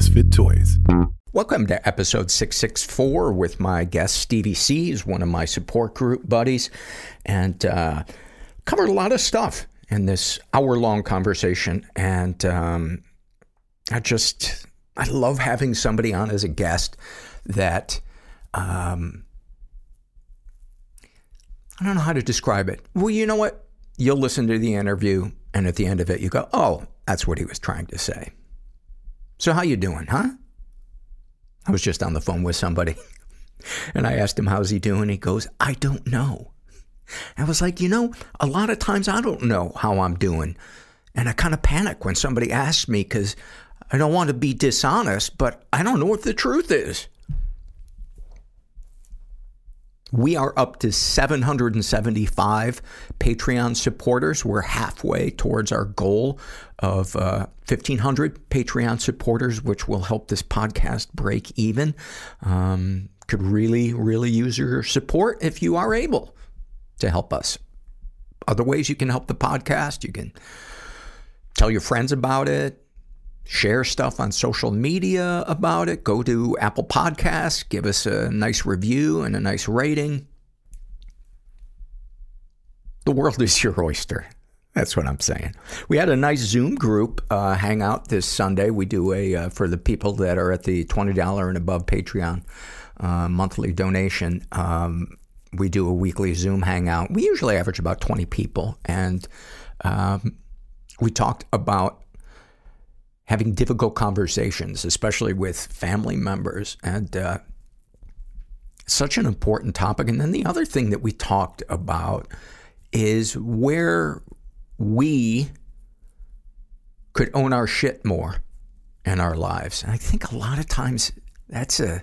Misfit Toys. Welcome to episode 664 with my guest Stevie C. He's one of my support group buddies and uh, covered a lot of stuff in this hour long conversation. And um, I just, I love having somebody on as a guest that, um, I don't know how to describe it. Well, you know what? You'll listen to the interview and at the end of it you go, oh, that's what he was trying to say. So how you doing, huh? I was just on the phone with somebody and I asked him, how's he doing? He goes, I don't know. I was like, you know, a lot of times I don't know how I'm doing. And I kind of panic when somebody asks me because I don't want to be dishonest, but I don't know what the truth is. We are up to 775 Patreon supporters. We're halfway towards our goal of uh, 1,500 Patreon supporters, which will help this podcast break even. Um, could really, really use your support if you are able to help us. Other ways you can help the podcast, you can tell your friends about it, share stuff on social media about it. Go to Apple Podcasts, give us a nice review and a nice rating. The world is your oyster. That's what I'm saying. We had a nice Zoom group uh, hangout this Sunday. We do a, uh, for the people that are at the $20 and above Patreon uh, monthly donation, um, we do a weekly Zoom hangout. We usually average about 20 people. And um, we talked about having difficult conversations, especially with family members, and uh, such an important topic. And then the other thing that we talked about is where we could own our shit more in our lives. And I think a lot of times that's a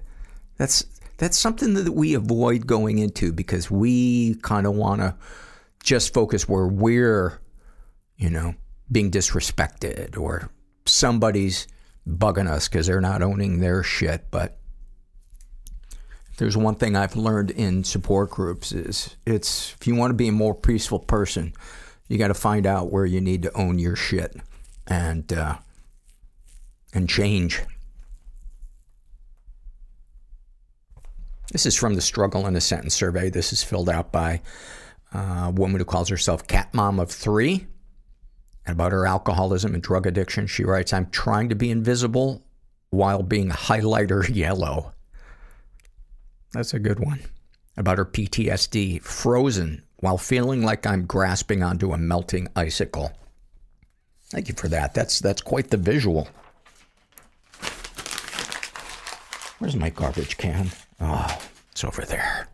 that's that's something that we avoid going into because we kind of want to just focus where we're, you know, being disrespected or somebody's bugging us because they're not owning their shit. But there's one thing I've learned in support groups is it's if you want to be a more peaceful person, you got to find out where you need to own your shit and uh, and change. This is from the Struggle in a Sentence survey. This is filled out by a woman who calls herself Cat Mom of Three. About her alcoholism and drug addiction, she writes, I'm trying to be invisible while being highlighter yellow. That's a good one. About her PTSD, frozen while feeling like I'm grasping onto a melting icicle. Thank you for that. That's that's quite the visual. Where's my garbage can? Oh, it's over there.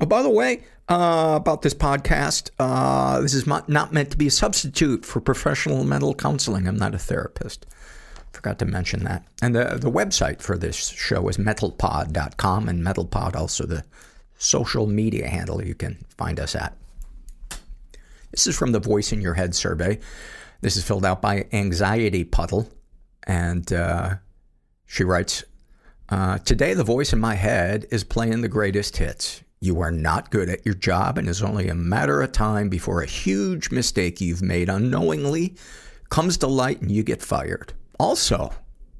Oh, by the way, uh, about this podcast, uh, this is not, meant to be a substitute for professional mental counseling. I'm not a therapist. Forgot to mention that. And the, the website for this show is mentalpod.com, and metalpod also the social media handle you can find us at. This is from the Voice in Your Head survey. This is filled out by Anxiety Puddle, and uh, she writes, uh, Today, the voice in my head is playing the greatest hits. You are not good at your job, and it's only a matter of time before a huge mistake you've made unknowingly comes to light and you get fired. Also,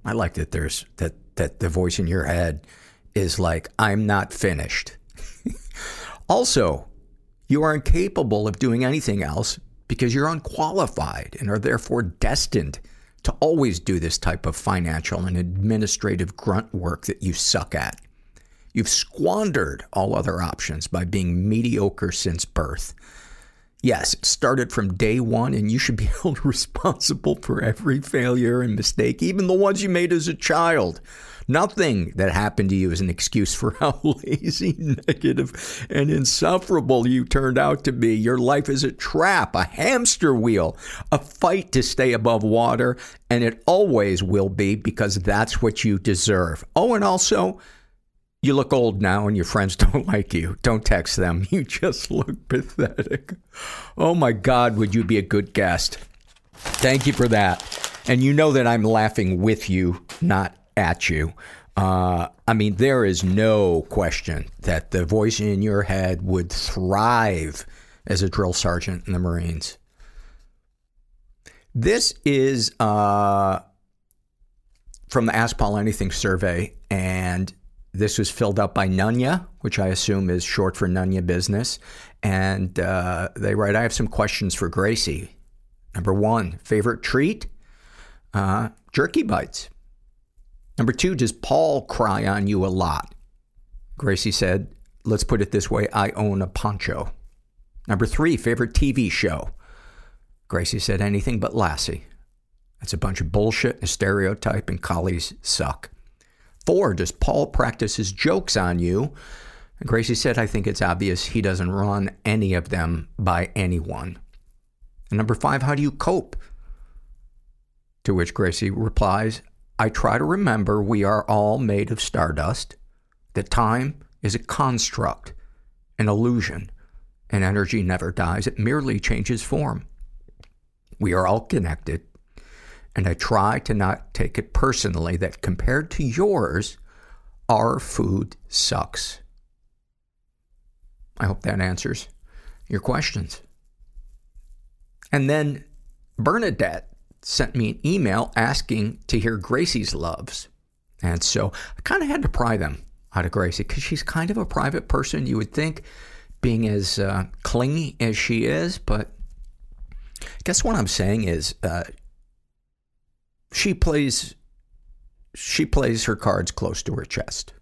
I like that there's that that the voice in your head is like, I'm not finished. also, you are incapable of doing anything else because you're unqualified and are therefore destined to always do this type of financial and administrative grunt work that you suck at. You've squandered all other options by being mediocre since birth. Yes, it started from day one, and you should be held responsible for every failure and mistake, even the ones you made as a child. Nothing that happened to you is an excuse for how lazy, negative, and insufferable you turned out to be. Your life is a trap, a hamster wheel, a fight to stay above water, and it always will be because that's what you deserve. Oh, and also, you look old now and your friends don't like you. Don't text them. You just look pathetic. Oh my God, would you be a good guest? Thank you for that. And you know that I'm laughing with you, not at you. Uh, I mean, there is no question that the voice in your head would thrive as a drill sergeant in the Marines. This is uh, from the Ask Paul Anything survey, and this was filled out by Nunya, which I assume is short for Nunya Business. And uh, they write, I have some questions for Gracie. Number one, favorite treat? Uh, jerky bites. Number two, does Paul cry on you a lot? Gracie said, let's put it this way I own a poncho. Number three, favorite TV show? Gracie said, anything but Lassie. That's a bunch of bullshit, and stereotype, and collies suck. Four, does Paul practice his jokes on you? And Gracie said, I think it's obvious he doesn't run any of them by anyone. And number five, how do you cope? To which Gracie replies, I try to remember we are all made of stardust, that time is a construct, an illusion, and energy never dies, it merely changes form. We are all connected, and I try to not take it personally that compared to yours, our food sucks. I hope that answers your questions. And then Bernadette sent me an email asking to hear Gracie's loves. And so I kind of had to pry them out of Gracie because she's kind of a private person. You would think, being as uh, clingy as she is, but I guess what I'm saying is uh, she plays she plays her cards close to her chest,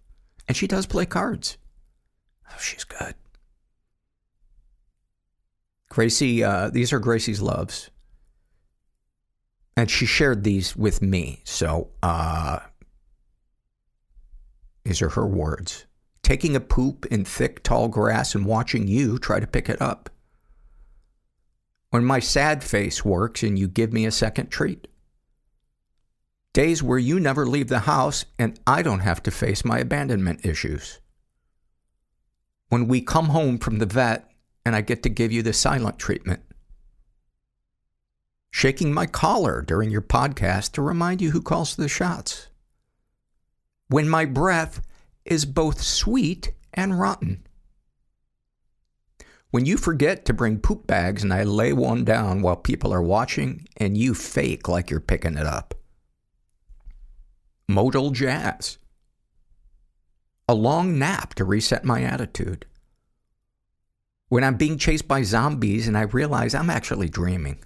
and she does play cards. Oh, she's good. Gracie, uh, these are Gracie's loves. And she shared these with me. So, uh, these are her words. Taking a poop in thick, tall grass and watching you try to pick it up. When my sad face works and you give me a second treat. Days where you never leave the house and I don't have to face my abandonment issues. When we come home from the vet and I get to give you the silent treatment. Shaking my collar during your podcast to remind you who calls the shots. When my breath is both sweet and rotten. When you forget to bring poop bags and I lay one down while people are watching and you fake like you're picking it up. Modal jazz. A long nap to reset my attitude when I'm being chased by zombies and I realize I'm actually dreaming.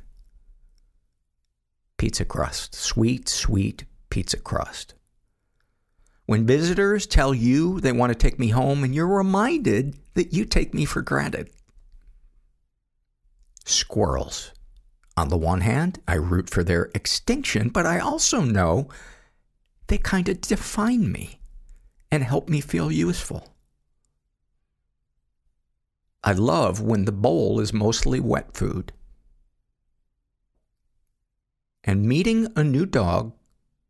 Pizza crust. Sweet, sweet pizza crust. When visitors tell you they want to take me home and you're reminded that you take me for granted. Squirrels. On the one hand, I root for their extinction, but I also know they kind of define me and help me feel useful. I love when the bowl is mostly wet food. And meeting a new dog,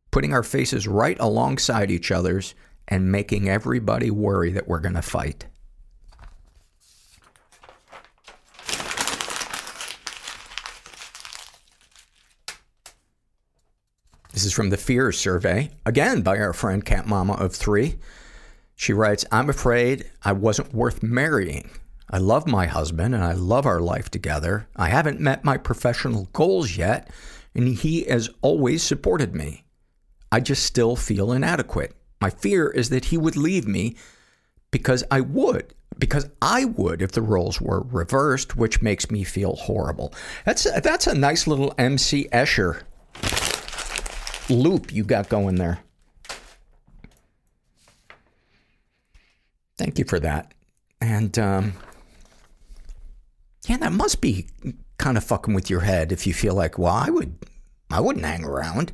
putting our faces right alongside each other's, and making everybody worry that we're going to fight. This is from the Fears survey, again by our friend Cat Mama of Three. She writes, I'm afraid I wasn't worth marrying. I love my husband and I love our life together. I haven't met my professional goals yet, and he has always supported me. I just still feel inadequate. My fear is that he would leave me because I would, because I would if the roles were reversed, which makes me feel horrible. That's a, that's a nice little MC Escher loop you got going there. Thank you for that. And um, yeah, that must be kind of fucking with your head if you feel like, well, I would, I wouldn't hang around.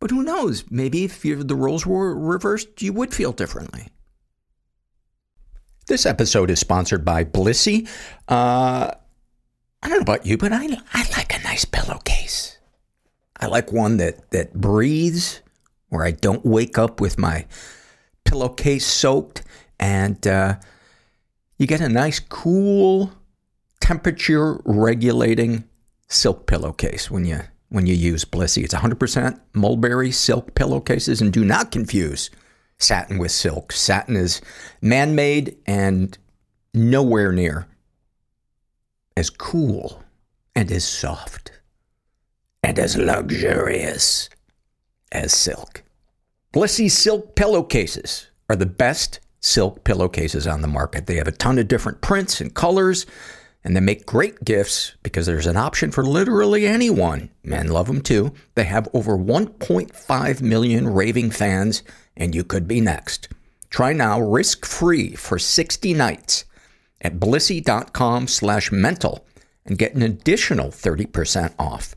But who knows? Maybe if the roles were reversed, you would feel differently. This episode is sponsored by Blissy. Uh, I don't know about you, but I, I like a nice pillowcase. I like one that, that breathes, where I don't wake up with my pillowcase soaked, and uh, you get a nice, cool, temperature regulating silk pillowcase when you when you use Blissy. It's 100% mulberry silk pillowcases and do not confuse satin with silk. Satin is man-made and nowhere near as cool and as soft and as luxurious as silk. Blissy silk pillowcases are the best silk pillowcases on the market. They have a ton of different prints and colors, and they make great gifts because there's an option for literally anyone. Men love them too. They have over 1.5 million raving fans, and you could be next. Try now risk free for 60 nights at blissy.com slash mental and get an additional 30% off.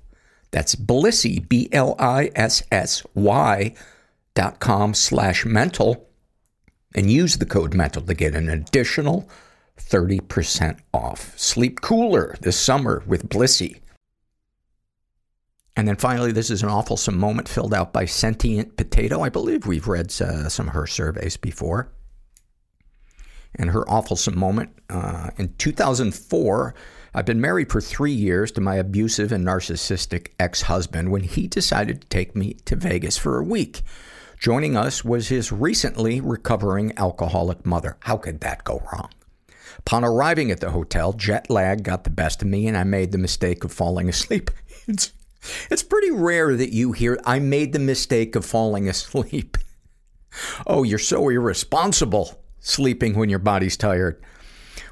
That's Blissy, B L I S S Y dot com slash mental and use the code mental to get an additional 30% off. Sleep cooler this summer with Blissy. And then finally, this is an awfulsome moment filled out by Sentient Potato. I believe we've read uh, some of her surveys before. And her awfulsome moment uh, in 2004, I've been married for three years to my abusive and narcissistic ex husband when he decided to take me to Vegas for a week. Joining us was his recently recovering alcoholic mother. How could that go wrong? Upon arriving at the hotel, jet lag got the best of me and I made the mistake of falling asleep. It's it's pretty rare that you hear, I made the mistake of falling asleep. oh, you're so irresponsible sleeping when your body's tired.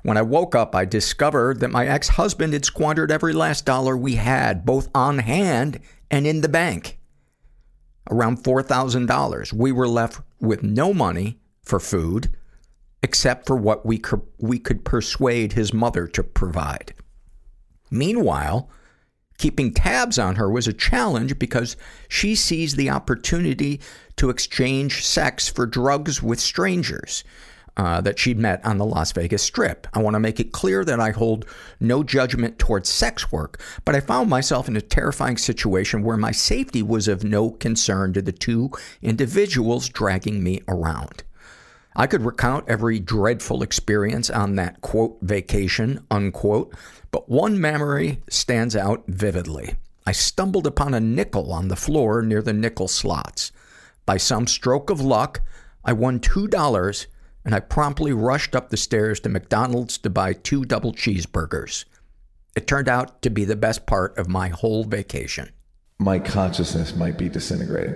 When I woke up, I discovered that my ex husband had squandered every last dollar we had, both on hand and in the bank. Around $4,000. We were left with no money for food except for what we could, we could persuade his mother to provide. Meanwhile, Keeping tabs on her was a challenge because she sees the opportunity to exchange sex for drugs with strangers. Uh, that she'd met on the Las Vegas Strip. I want to make it clear that I hold no judgment towards sex work, but I found myself in a terrifying situation where my safety was of no concern to the two individuals dragging me around. I could recount every dreadful experience on that quote vacation unquote, but one memory stands out vividly. I stumbled upon a nickel on the floor near the nickel slots. By some stroke of luck, I won $2 and I promptly rushed up the stairs to McDonald's to buy two double cheeseburgers. It turned out to be the best part of my whole vacation. My consciousness might be disintegrating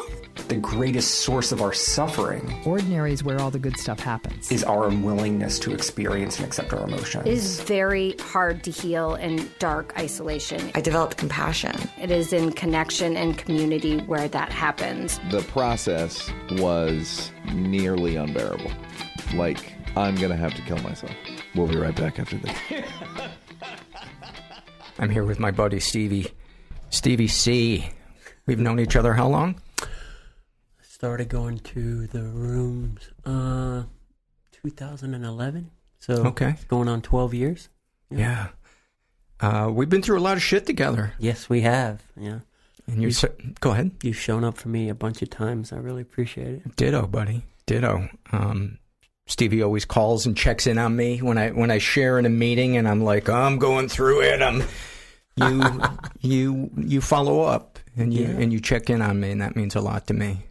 the greatest source of our suffering. Ordinary is where all the good stuff happens. Is our unwillingness to experience and accept our emotions. It is very hard to heal in dark isolation. I developed compassion. It is in connection and community where that happens. The process was nearly unbearable. Like, I'm going to have to kill myself. We'll be right back after this. I'm here with my buddy Stevie. Stevie C. We've known each other how long? Started going to the rooms uh 2011 so okay. it's going on 12 years. Yeah, yeah. Uh, we've been through a lot of shit together. Yes we have. Yeah. And you go ahead. You've shown up for me a bunch of times. I really appreciate it. Ditto buddy. Ditto. Um, Stevie always calls and checks in on me when I when I share in a meeting and I'm like, oh, I'm going through it. I'm you you you follow up and you yeah. and you check in on me and that means a lot to me.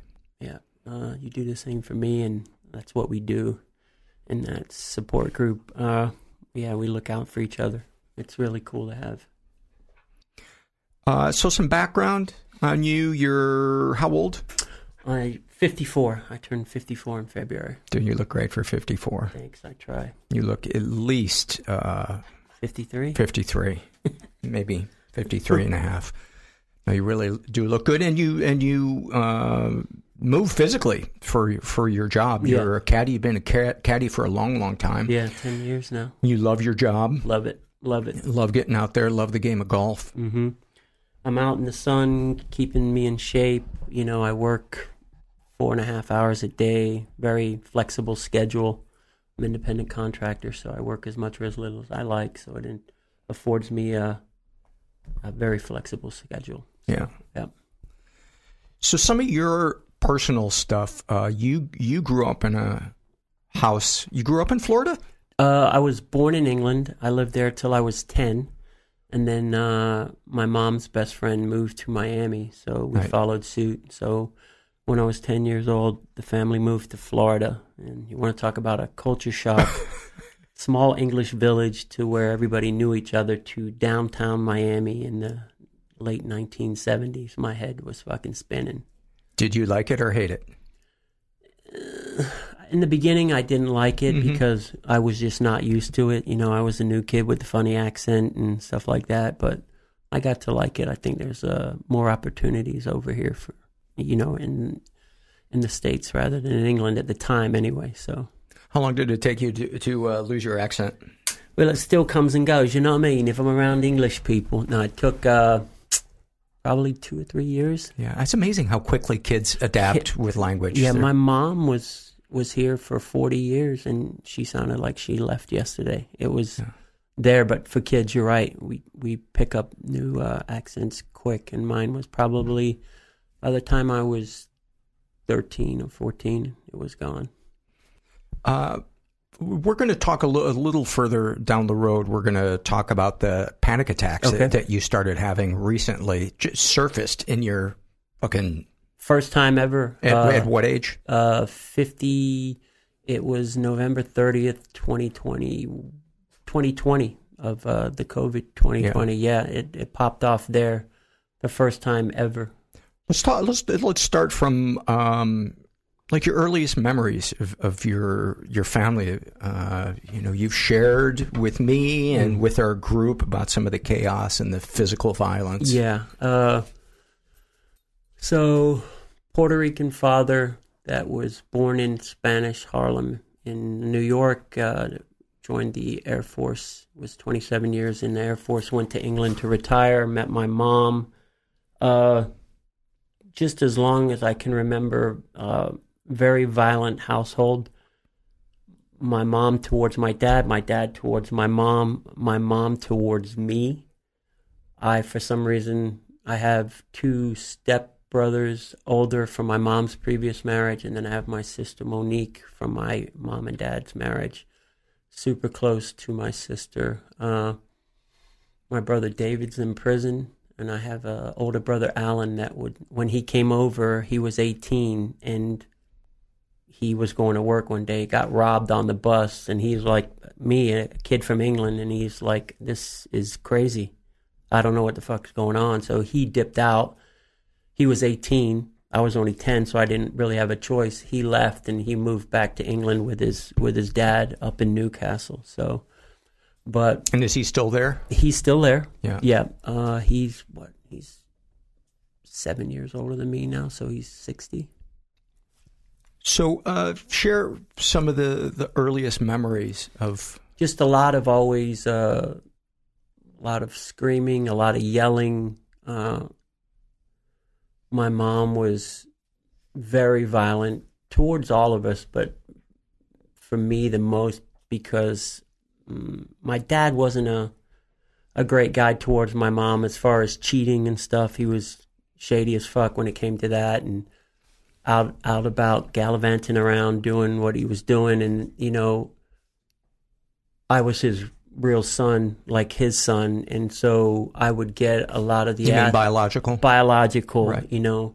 Uh, you do the same for me, and that's what we do in that support group. Uh, yeah, we look out for each other. It's really cool to have. Uh, so, some background on you. You're how old? I 54. I turned 54 in February. Dude, you look great for 54. Thanks. I try. You look at least uh, 53. 53, maybe 53 and a half. No, you really do look good, and you and you uh, move physically for for your job. Yeah. You're a caddy. You've been a caddy for a long, long time. Yeah, ten years now. You love your job. Love it. Love it. Love getting out there. Love the game of golf. Mm-hmm. I'm out in the sun, keeping me in shape. You know, I work four and a half hours a day. Very flexible schedule. I'm an independent contractor, so I work as much or as little as I like. So it affords me a, a very flexible schedule. So, yeah. Yeah. So some of your personal stuff. Uh, you you grew up in a house. You grew up in Florida. Uh, I was born in England. I lived there till I was ten. and then uh, my mom's best friend moved to Miami, so we Right. followed suit. So when I was ten years old, the family moved to Florida, and you want to talk about a culture shock. Small English village to where everybody knew each other to downtown Miami in the late 1970s. My head was fucking spinning. Did you like it or hate it? in the beginning I didn't like it Mhm. because I was just not used to it. You know, I was a new kid with the funny accent and stuff like that, but I got to like it. I think there's uh, more opportunities over here for you know in in the states rather than in England at the time anyway. So How long did it take you to, to uh, lose your accent? well, it still comes and goes. You know what I mean? If I'm around English people, no, it took uh, probably two or three years. Yeah, it's amazing how quickly kids adapt with language. Yeah, They're- my mom was was here for 40 years and she sounded like she left yesterday. It was there, but for kids, you're right. We we pick up new uh, accents quick, and mine was probably by the time I was 13 or 14, it was gone. Uh, we're going to talk a, little further down the road. We're going to talk about the panic attacks Okay. that, that you started having recently, just surfaced in your fucking. First time ever. At, uh, at what age? Uh, 50. It was November 30th, 2020, 2020 of uh, the COVID 2020. Yeah, it, it popped off there the first time ever. Let's talk. Let's let's start from um, like your earliest memories of, of your your family. Uh, you know, you've shared with me and Mm. with our group about some of the chaos and the physical violence. Yeah. Uh, so, Puerto Rican father that was born in Spanish Harlem in New York, uh, joined the Air Force, was 27 years in the Air Force, went to England to retire, met my mom. Uh, just as long as I can remember, uh, very violent household. My mom towards my dad, my dad towards my mom, my mom towards me. I, for some reason, I have two step brothers older from my mom's previous marriage, and then I have my sister Monique from my mom and dad's marriage. Super close to my sister. Uh, my brother David's in prison, and I have an older brother Alan that would, when he came over, he was 18, and he was going to work one day, got robbed on the bus, and he's like me, a kid from England, and he's like, "This is crazy. I don't know what the fuck's going on." So he dipped out. He was 18. I was only 10, so I didn't really have a choice. He left and he moved back to England with his with his dad up in Newcastle. So, but And is he still there? he's still there. Yeah. Yeah. Uh, he's what? He's seven years older than me now, so he's 60. So, uh, share some of the, the earliest memories of. just a lot of always uh, a lot of screaming, a lot of yelling. Uh, my mom was very violent towards all of us, but for me the most because mm, my dad wasn't a a great guy towards my mom as far as cheating and stuff. He was shady as fuck when it came to that and out out about gallivanting around doing what he was doing and you know I was his real son, like his son, and so I would get a lot of the You mean biological? biological, Right. you know.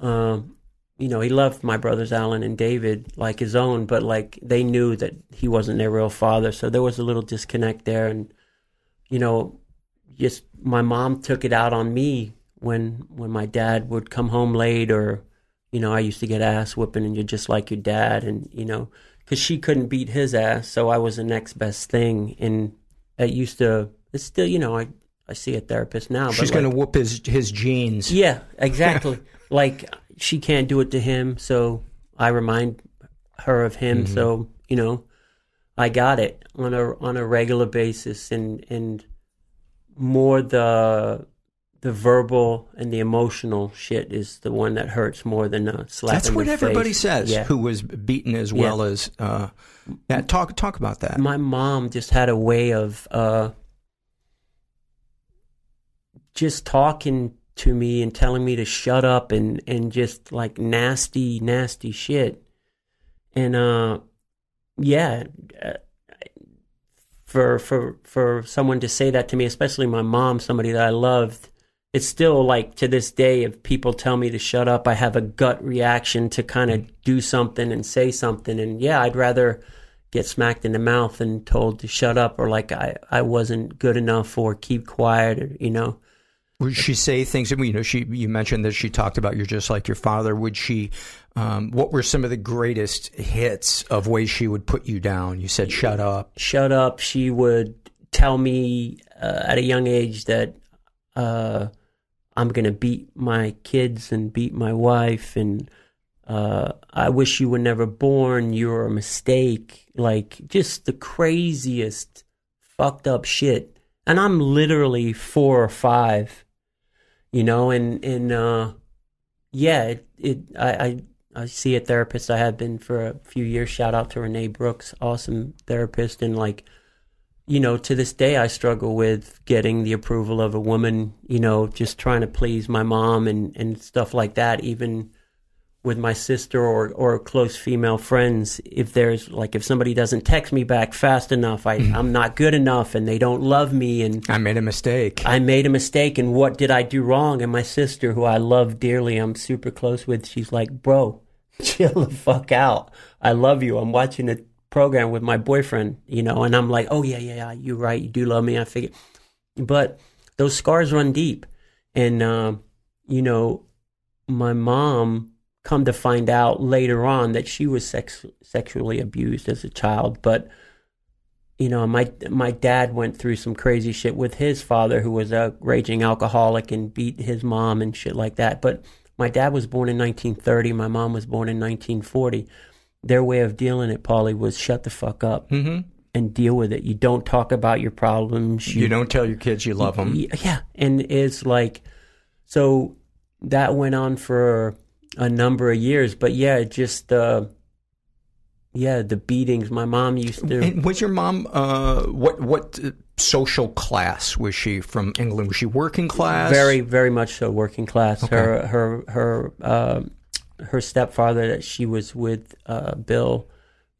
Um, you know, he loved my brothers Alan and David like his own, but like they knew that he wasn't their real father, so there was a little disconnect there, and you know, just my mom took it out on me when when my dad would come home late, or you know, I used to get ass whipping, and you're just like your dad, and you know, because she couldn't beat his ass, so I was the next best thing, and it used to. It's still, you know, I I see a therapist now. She's but going to whoop his his genes. yeah, exactly. like she can't do it to him, so I remind her of him. Mhm. So you know, I got it on a on a regular basis, and and more the the verbal and the emotional shit is the one that hurts more than a slap. That's what everybody face. says. Yeah. Who was beaten as Yeah. well as. Uh, yeah, talk talk about that. my mom just had a way of uh, just talking to me and telling me to shut up and, and just like nasty, nasty shit. And uh, yeah, uh, for for for someone to say that to me, especially my mom, somebody that I loved. It's still like to this day, if people tell me to shut up, I have a gut reaction to kind of do something and say something. And yeah, I'd rather get smacked in the mouth and told to shut up or like I, I wasn't good enough or keep quiet or, you know. Would she say things? You know, she you mentioned that she talked about you're just like your father. Would she? Um, what were some of the greatest hits of ways she would put you down? You said shut up. Shut up. She would tell me uh, at a young age that uh, I'm gonna beat my kids and beat my wife, and uh, I wish you were never born. You're a mistake. Like just the craziest fucked up shit. And I'm literally four or five you know, and and uh, yeah, it, it I, I I see a therapist. I have been for a few years. Shout out to Renee Brooks, awesome therapist, and like, you know, to this day, I struggle with getting the approval of a woman. You know, just trying to please my mom and and stuff like that. Even with my sister or or close female friends if there's like if somebody doesn't text me back fast enough I Mm-hmm. I'm not good enough and they don't love me and I made a mistake. I made a mistake and what did I do wrong and my sister who I love dearly I'm super close with she's like bro chill the fuck out I love you I'm watching a program with my boyfriend you know and I'm like oh yeah yeah yeah you're right you do love me I figure. But those scars run deep. And um, you know my mom come to find out later on that she was sex- sexually abused as a child. But you know my my dad went through some crazy shit with his father who was a raging alcoholic and beat his mom and shit like that. But my dad was born in 1930 my mom was born in 1940 their way of dealing it Paulie was shut the fuck up Mhm. and deal with it you don't talk about your problems You don't tell your kids you love them. Yeah and it's like so that went on for a number of years but yeah it just uh yeah the beatings my mom used to And was your mom uh, what what uh, social class was she from England? Was she working class? very very much so working class Okay. her her her uh, her stepfather that she was with uh bill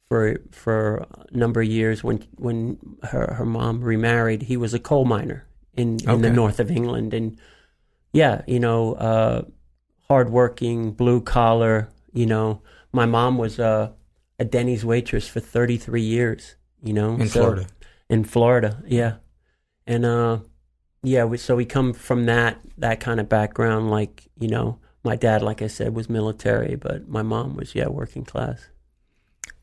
for for a number of years when when her her mom remarried he was a coal miner in in the north of england and yeah you know uh hardworking blue collar you know my mom was a a denny's waitress for 33 years you know in so- Florida. in Florida, yeah. And uh yeah, we, so we come from that that kind of background like, you know, my dad like I said was military, but my mom was yeah, working class.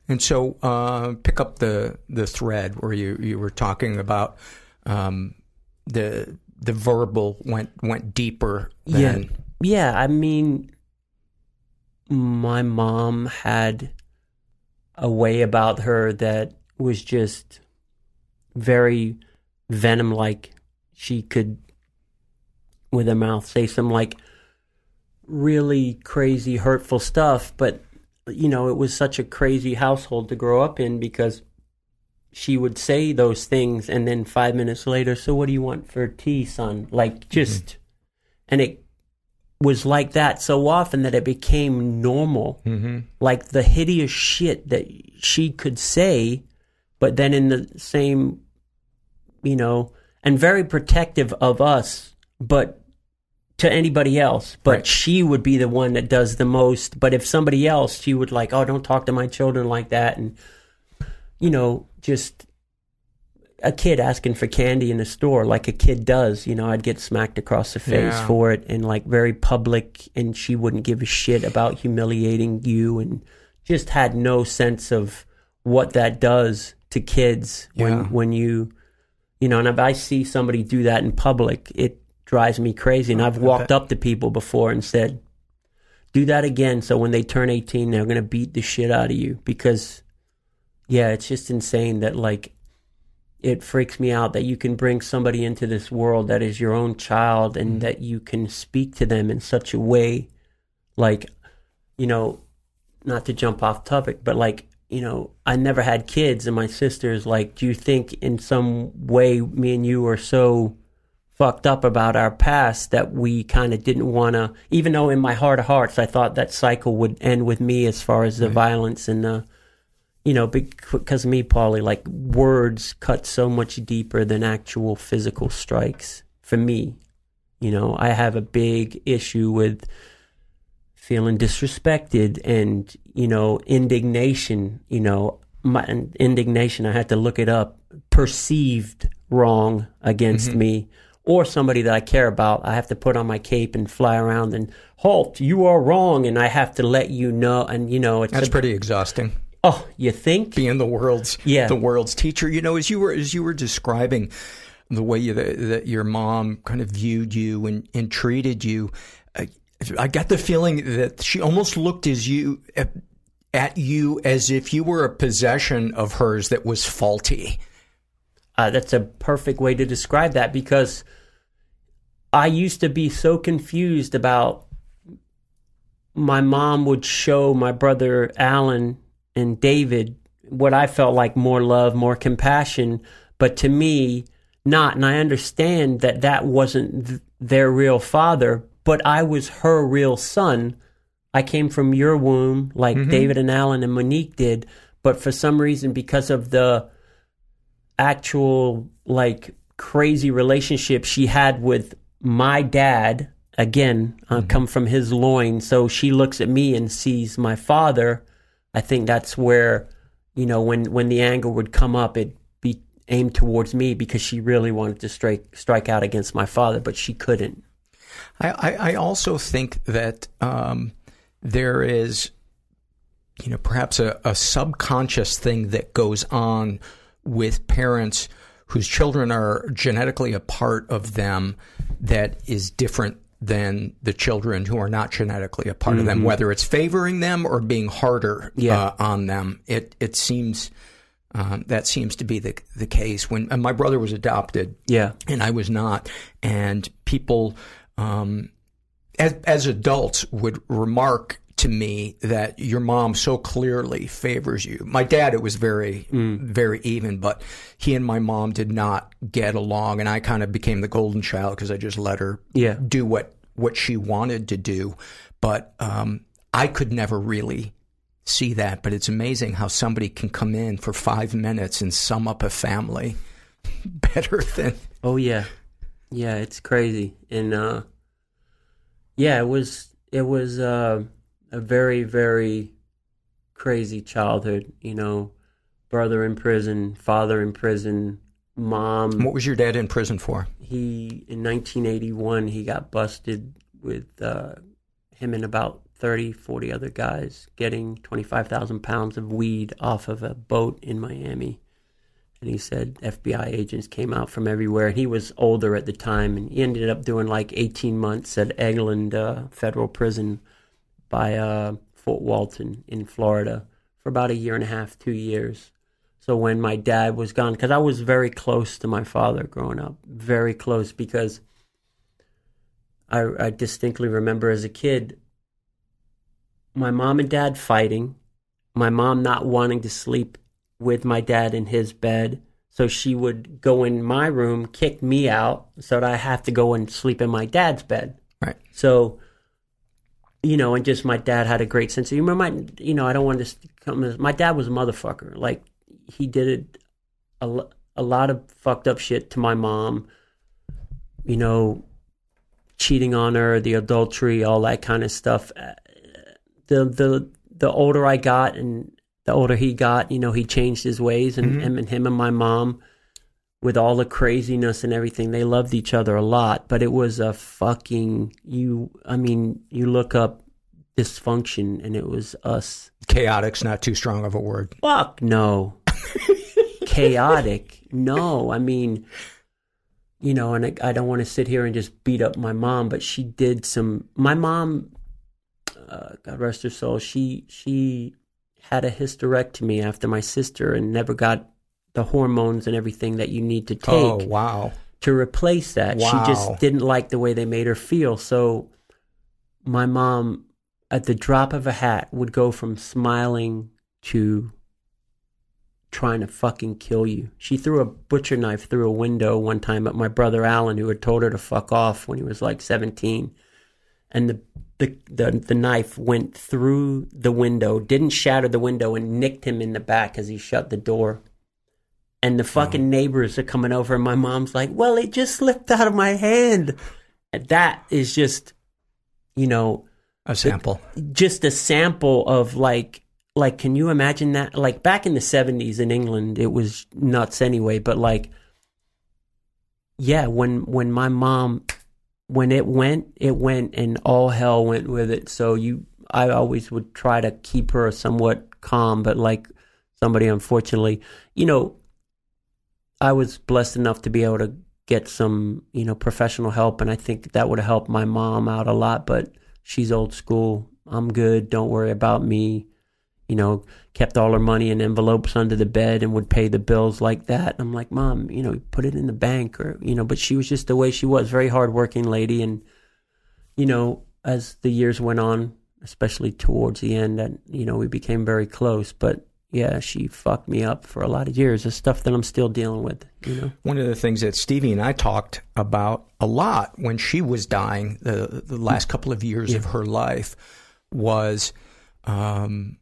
And so, uh, pick up the the thread where you, you were talking about um, the the verbal went went deeper than Yeah. Yeah, I mean my mom had a way about her that was just very venom like she could with her mouth say some like really crazy hurtful stuff but you know it was such a crazy household to grow up in because she would say those things and then 5 minutes later so what do you want for tea son? Like just and it was like that so often that it became normal. Mm-hmm. like the hideous shit that she could say, but then in the same, you know, and very protective of us, but to anybody else. But Right. she would be the one that does the most. But if somebody else, she would like, oh, don't talk to my children like that. And, you know, just a kid asking for candy in the store like a kid does, you know, I'd get smacked across the face Yeah. for it and like very public and she wouldn't give a shit about humiliating you and just had no sense of what that does to kids when when you you know, and if I see somebody do that in public, it drives me crazy. And oh, I've walked up to people before and said, do that again. So when they turn 18, they're going to beat the shit out of you because, yeah, it's just insane that, like, it freaks me out that you can bring somebody into this world that is your own child and mm-hmm. that you can speak to them in such a way, like, you know, not to jump off topic, but like, you know, I never had kids, and my sister's like, do you think in some way me and you are so fucked up about our past that we kind of didn't want to, even though in my heart of hearts I thought that cycle would end with me as far as the violence and the, you know, because of me, Paulie, like words cut so much deeper than actual physical strikes for me. You know, I have a big issue with feeling disrespected and, you know, indignation, you know, my indignation, I had to look it up, perceived wrong against Mm-hmm. me or somebody that I care about. I have to put on my cape and fly around and halt, you are wrong. And I have to let you know. And, you know, it's That's pretty exhausting. Oh, you think? Being the world's Yeah. the world's teacher. You know, as you were as you were describing the way you, that, that your mom kind of viewed you and, and treated you, I, I got the feeling that she almost looked as you at, at you as if you were a possession of hers that was faulty. Uh, that's a perfect way to describe that because I used to be so confused about my mom would show my brother Alan and David what I felt like more love, more compassion, but to me, not. And I understand that that wasn't th- their real father, but I was her real son. I came from your womb, like David and Alan and Monique did, but for some reason, because of the actual like crazy relationship she had with my dad again I come from his loins. So she looks at me and sees my father. I think that's where you know when when the anger would come up it be aimed towards me because she really wanted to strike strike out against my father but she couldn't. I, I, I also think that um, there is, you know, perhaps a, a subconscious thing that goes on with parents whose children are genetically a part of them that is different than the children who are not genetically a part of them, whether it's favoring them or being harder Yeah. uh, on them. It it seems um, that seems to be the the case. When and my brother was adopted, yeah and I was not. And people, um, as, as adults, would remark to me that your mom so clearly favors you. My dad, it was very, very even, but he and my mom did not get along, and I kind of became the golden child because I just let her Yeah. do what what she wanted to do. But um, I could never really see that. But it's amazing how somebody can come in for five minutes and sum up a family better than Oh yeah, yeah, it's crazy, and uh, yeah, it was it was uh, a very very crazy childhood. You know, brother in prison, father in prison, mom. What was your dad in prison for? He in 1981 he got busted with uh, him and about 30, 40 other guys getting 25,000 pounds of weed off of a boat in Miami. And he said FBI agents came out from everywhere. And he was older at the time, and he ended up doing like 18 months at Eglin uh, Federal Prison by uh, Fort Walton in Florida for about a year and a half, two years. So when my dad was gone, because I was very close to my father growing up, very close, because I, I distinctly remember as a kid my mom and dad fighting, my mom not wanting to sleep with my dad in his bed. So she would go in my room, kick me out, so that I have to go and sleep in my dad's bed. Right. So, you know, and just my dad had a great sense of humor. My, you know, I don't want to come. as- My dad was a motherfucker. Like he did it a, a lot of fucked up shit to my mom. You know, cheating on her, the adultery, all that kind of stuff. Uh, The the the older I got and the older he got, you know, he changed his ways, and him and him and my mom, with all the craziness and everything, they loved each other a lot. But it was a fucking you. I mean, you look up dysfunction, and it was us. Chaotic's not too strong of a word. Fuck no. Chaotic. No, I mean, you know, and I, I don't want to sit here and just beat up my mom, but she did some. My mom, uh, God rest her soul, she she had a hysterectomy after my sister and never got the hormones and everything that you need to oh, take Oh wow! to replace that. She just didn't like the way they made her feel. So my mom, at the drop of a hat, would go from smiling to trying to fucking kill you. She threw a butcher knife through a window one time at my brother Alan, who had told her to fuck off when he was like 17. And the the, the the knife went through the window, didn't shatter the window, and nicked him in the back as he shut the door. And the fucking mm-hmm. neighbors are coming over, and my mom's like, "Well, it just slipped out of my hand." And that is just, you know, A sample. just a sample of like like can you imagine that like back in the 70s in England it was nuts anyway but like yeah when when my mom when it went it went and all hell went with it so you I always would try to keep her somewhat calm but like somebody unfortunately you know I was blessed enough to be able to get some you know professional help and I think that would have helped my mom out a lot but she's old school. I'm good. Don't worry about me. You know kept all her money in envelopes under the bed and would pay the bills like that. I'm like mom you know put it in the bank or you know but she was just the way she was very hardworking lady. And you know as the years went on especially towards the end and you know we became very close but yeah she fucked me up for a lot of years the stuff that I'm still dealing with you know One of the things that Stevie and I talked about a lot when she was dying, the the last couple of years of her life, was um,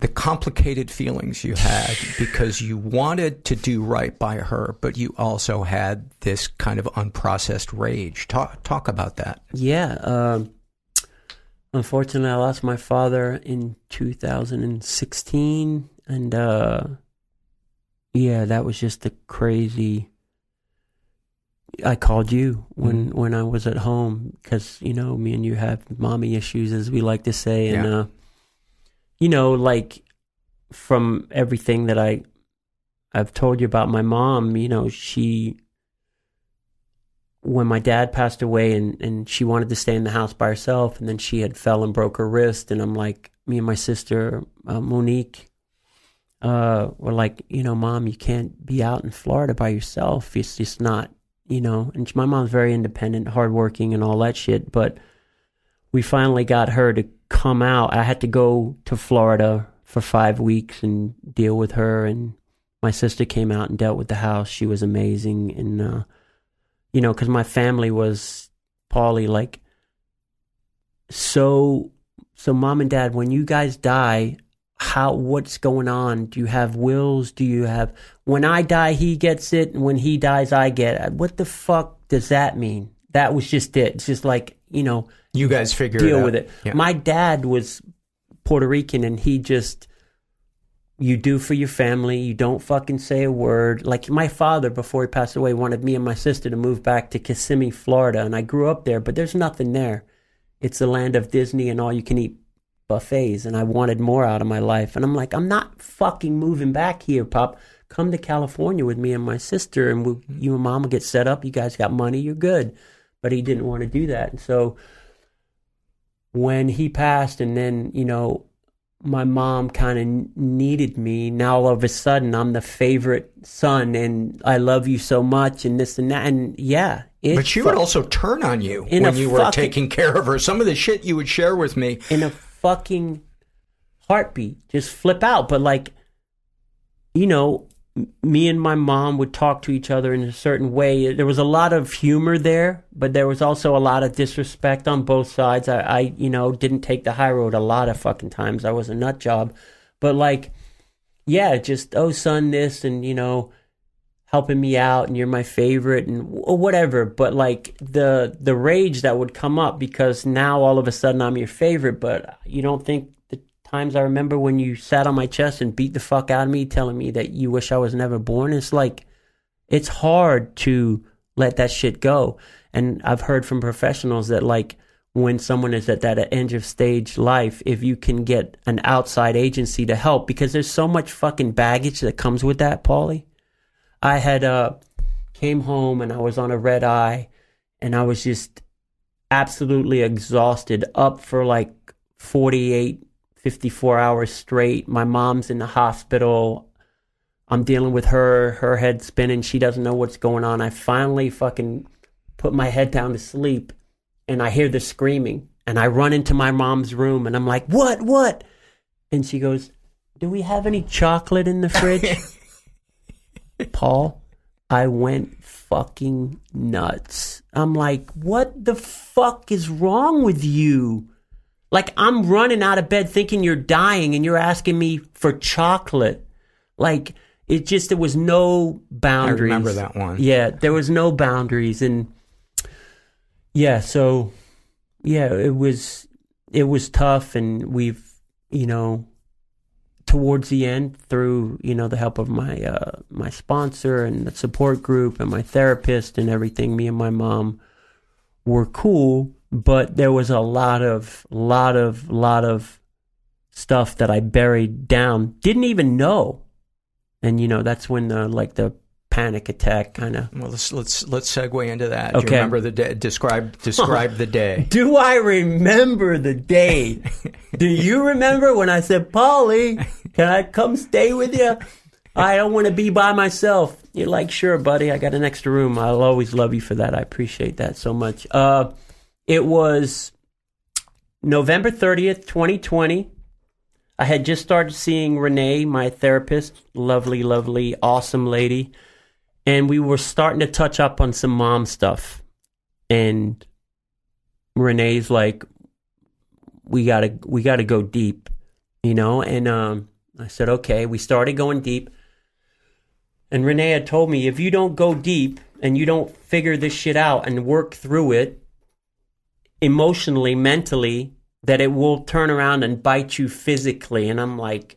the complicated feelings you had because you wanted to do right by her, but you also had this kind of unprocessed rage. Talk talk about that. Yeah. Um, unfortunately, I lost my father in 2016. And uh, yeah, that was just a crazy. I called you when, when I was at home because, you know, me and you have mommy issues, as we like to say. And, Yeah. uh, you know, like from everything that I, I've told you about my mom, you know, she when my dad passed away and, and she wanted to stay in the house by herself and then she had fell and broke her wrist and I'm like me and my sister uh, Monique uh, were like you know mom you can't be out in Florida by yourself. It's just not you know? And my mom's very independent hardworking and all that shit but we finally got her to come out. I had to go to Florida for five weeks and deal with her and my sister came out and dealt with the house. She was amazing and uh, you know, because my family was Paulie, like so. So, mom and dad, when you guys die, how what's going on? Do you have wills? Do you have when I die, he gets it, and when he dies, I get it? What the fuck does that mean? That was just it. It's just like you know, You guys figure deal it out. with it. Yeah. My dad was Puerto Rican, and he just you do for your family. You don't fucking say a word. Like my father, before he passed away, wanted me and my sister to move back to Kissimmee, Florida, and I grew up there, but there's nothing there. It's the land of Disney and all you can eat buffets, and I wanted more out of my life. And I'm like, I'm not fucking moving back here, Pop. Come to California with me and my sister, and we, mm-hmm. you and Mama get set up. You guys got money, you're good. But he didn't want to do that, and so when he passed, and then you know my mom kind of needed me. Now all of a sudden, I'm the favorite son, and I love you so much, and this and that, and yeah. It But she would also turn on you when you were fucking- taking care of her. Some of the shit you would share with me. in a fucking heartbeat, just flip out. But like, you know, me and my mom would talk to each other in a certain way. There was a lot of humor there, but there was also a lot of disrespect on both sides. I, I you know, didn't take the high road a lot of fucking times. I was a nut job, but like, yeah, just oh son, this and you know, helping me out and you're my favorite and wh- whatever but like the the rage that would come up because now all of a sudden I'm your favorite but you don't think times I remember when you sat on my chest and beat the fuck out of me telling me that you wish I was never born it's like it's hard to let that shit go. And I've heard from professionals that like when someone is at that end of stage life if you can get an outside agency to help because there's so much fucking baggage that comes with that Paulie. I had uh came home and I was on a red eye and I was just absolutely exhausted up for like 48 54 hours straight. My mom's in the hospital. I'm dealing with her. Her head spinning. She doesn't know what's going on. I finally fucking put my head down to sleep and I hear the screaming and I run into my mom's room and I'm like what? What? And she goes do we have any chocolate in the fridge? Paul, I went fucking nuts. I'm like, what the fuck is wrong with you? Like, I'm running out of bed thinking you're dying and you're asking me for chocolate. Like, it just, there was no boundaries. remember that one. Yeah, there was no boundaries. And yeah, so yeah, it was, it was tough. And we've, you know, towards the end through you know the help of my uh, my sponsor and the support group and my therapist and everything me and my mom were cool but there was a lot of lot of lot of stuff that I buried down didn't even know and you know that's when the like the panic attack kind of Well, let's let's let's segue into that. Do you Okay. remember the day? Describe describe the day. Do I remember the day? Do you remember when I said, Paulie, can I come stay with you? I don't want to be by myself. You're like, sure, buddy. I got an extra room. I'll always love you for that. I appreciate that so much. Uh, it was November 30th, 2020. I had just started seeing Renee, my therapist, lovely, lovely, awesome lady. And we were starting to touch up on some mom stuff. And Renee's like, we gotta we gotta go deep, you know. And um, I said, okay. We started going deep, and Renee had told me if you don't go deep and you don't figure this shit out and work through it emotionally, mentally, that it will turn around and bite you physically. And I'm like,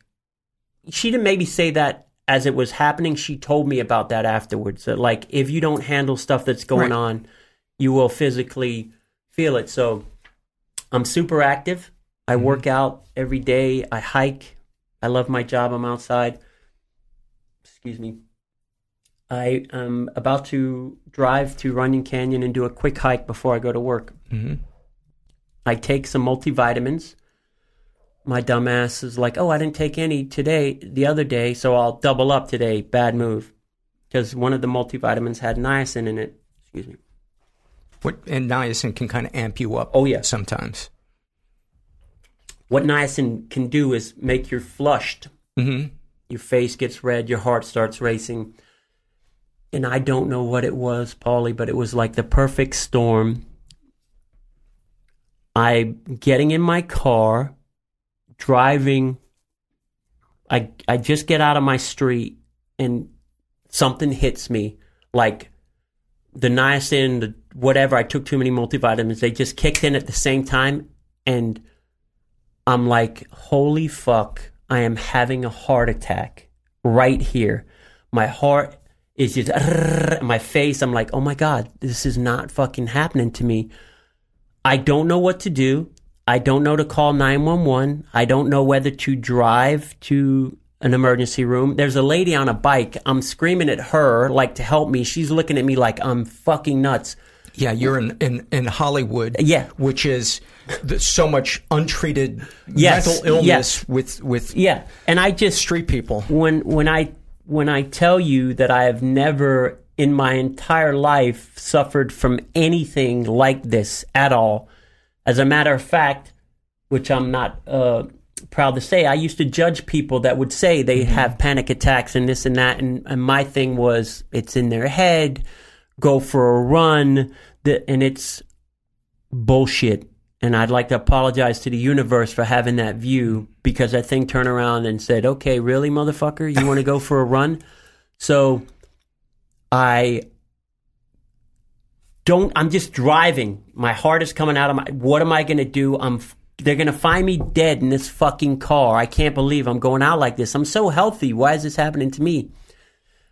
she didn't maybe say that as it was happening. She told me about that afterwards. That like if you don't handle stuff that's going Right. on, you will physically feel it. So I'm super active. I work out every day. I hike. I love my job. I'm outside. Excuse me. I am about to drive to Runyon Canyon and do a quick hike before I go to work. Mhm. I take some multivitamins. My dumbass is like, "Oh, I didn't take any today, the other day, so I'll double up today." Bad move, because one of the multivitamins had niacin in it. Excuse me. What and niacin can kind of amp you up. Oh, yeah. sometimes. What niacin can do is make you flushed. Mm-hmm. Your face gets red, your heart starts racing. And I don't know what it was, Paulie, but it was like the perfect storm. I getting in my car, driving. I I just get out of my street and something hits me like the niacin, the whatever. I took too many multivitamins. They just kicked in at the same time, and I'm like, holy fuck! I am having a heart attack right here. My heart is just my face. I'm like, oh my god, this is not fucking happening to me. I don't know what to do. I don't know to call 911. I don't know whether to drive to an emergency room. There's a lady on a bike. I'm screaming at her like to help me. She's looking at me like I'm fucking nuts. Yeah, you're in, in, in Hollywood. Yeah. which is the, so much untreated Yes, mental illness yes. with with Yeah, and I just street people. when when I when I tell you that I have never in my entire life suffered from anything like this at all. As a matter of fact, which I'm not uh, proud to say, I used to judge people that would say they have panic attacks and this and that, and, and my thing was it's in their head. Go for a run, the, and it's bullshit. And I'd like to apologize to the universe for having that view because that thing turned around and said, okay, really, motherfucker? You want to go for a run? So I don't, I'm just driving. My heart is coming out of my, what am I going to do? I'm, they're going to find me dead in this fucking car. I can't believe I'm going out like this. I'm so healthy. Why is this happening to me?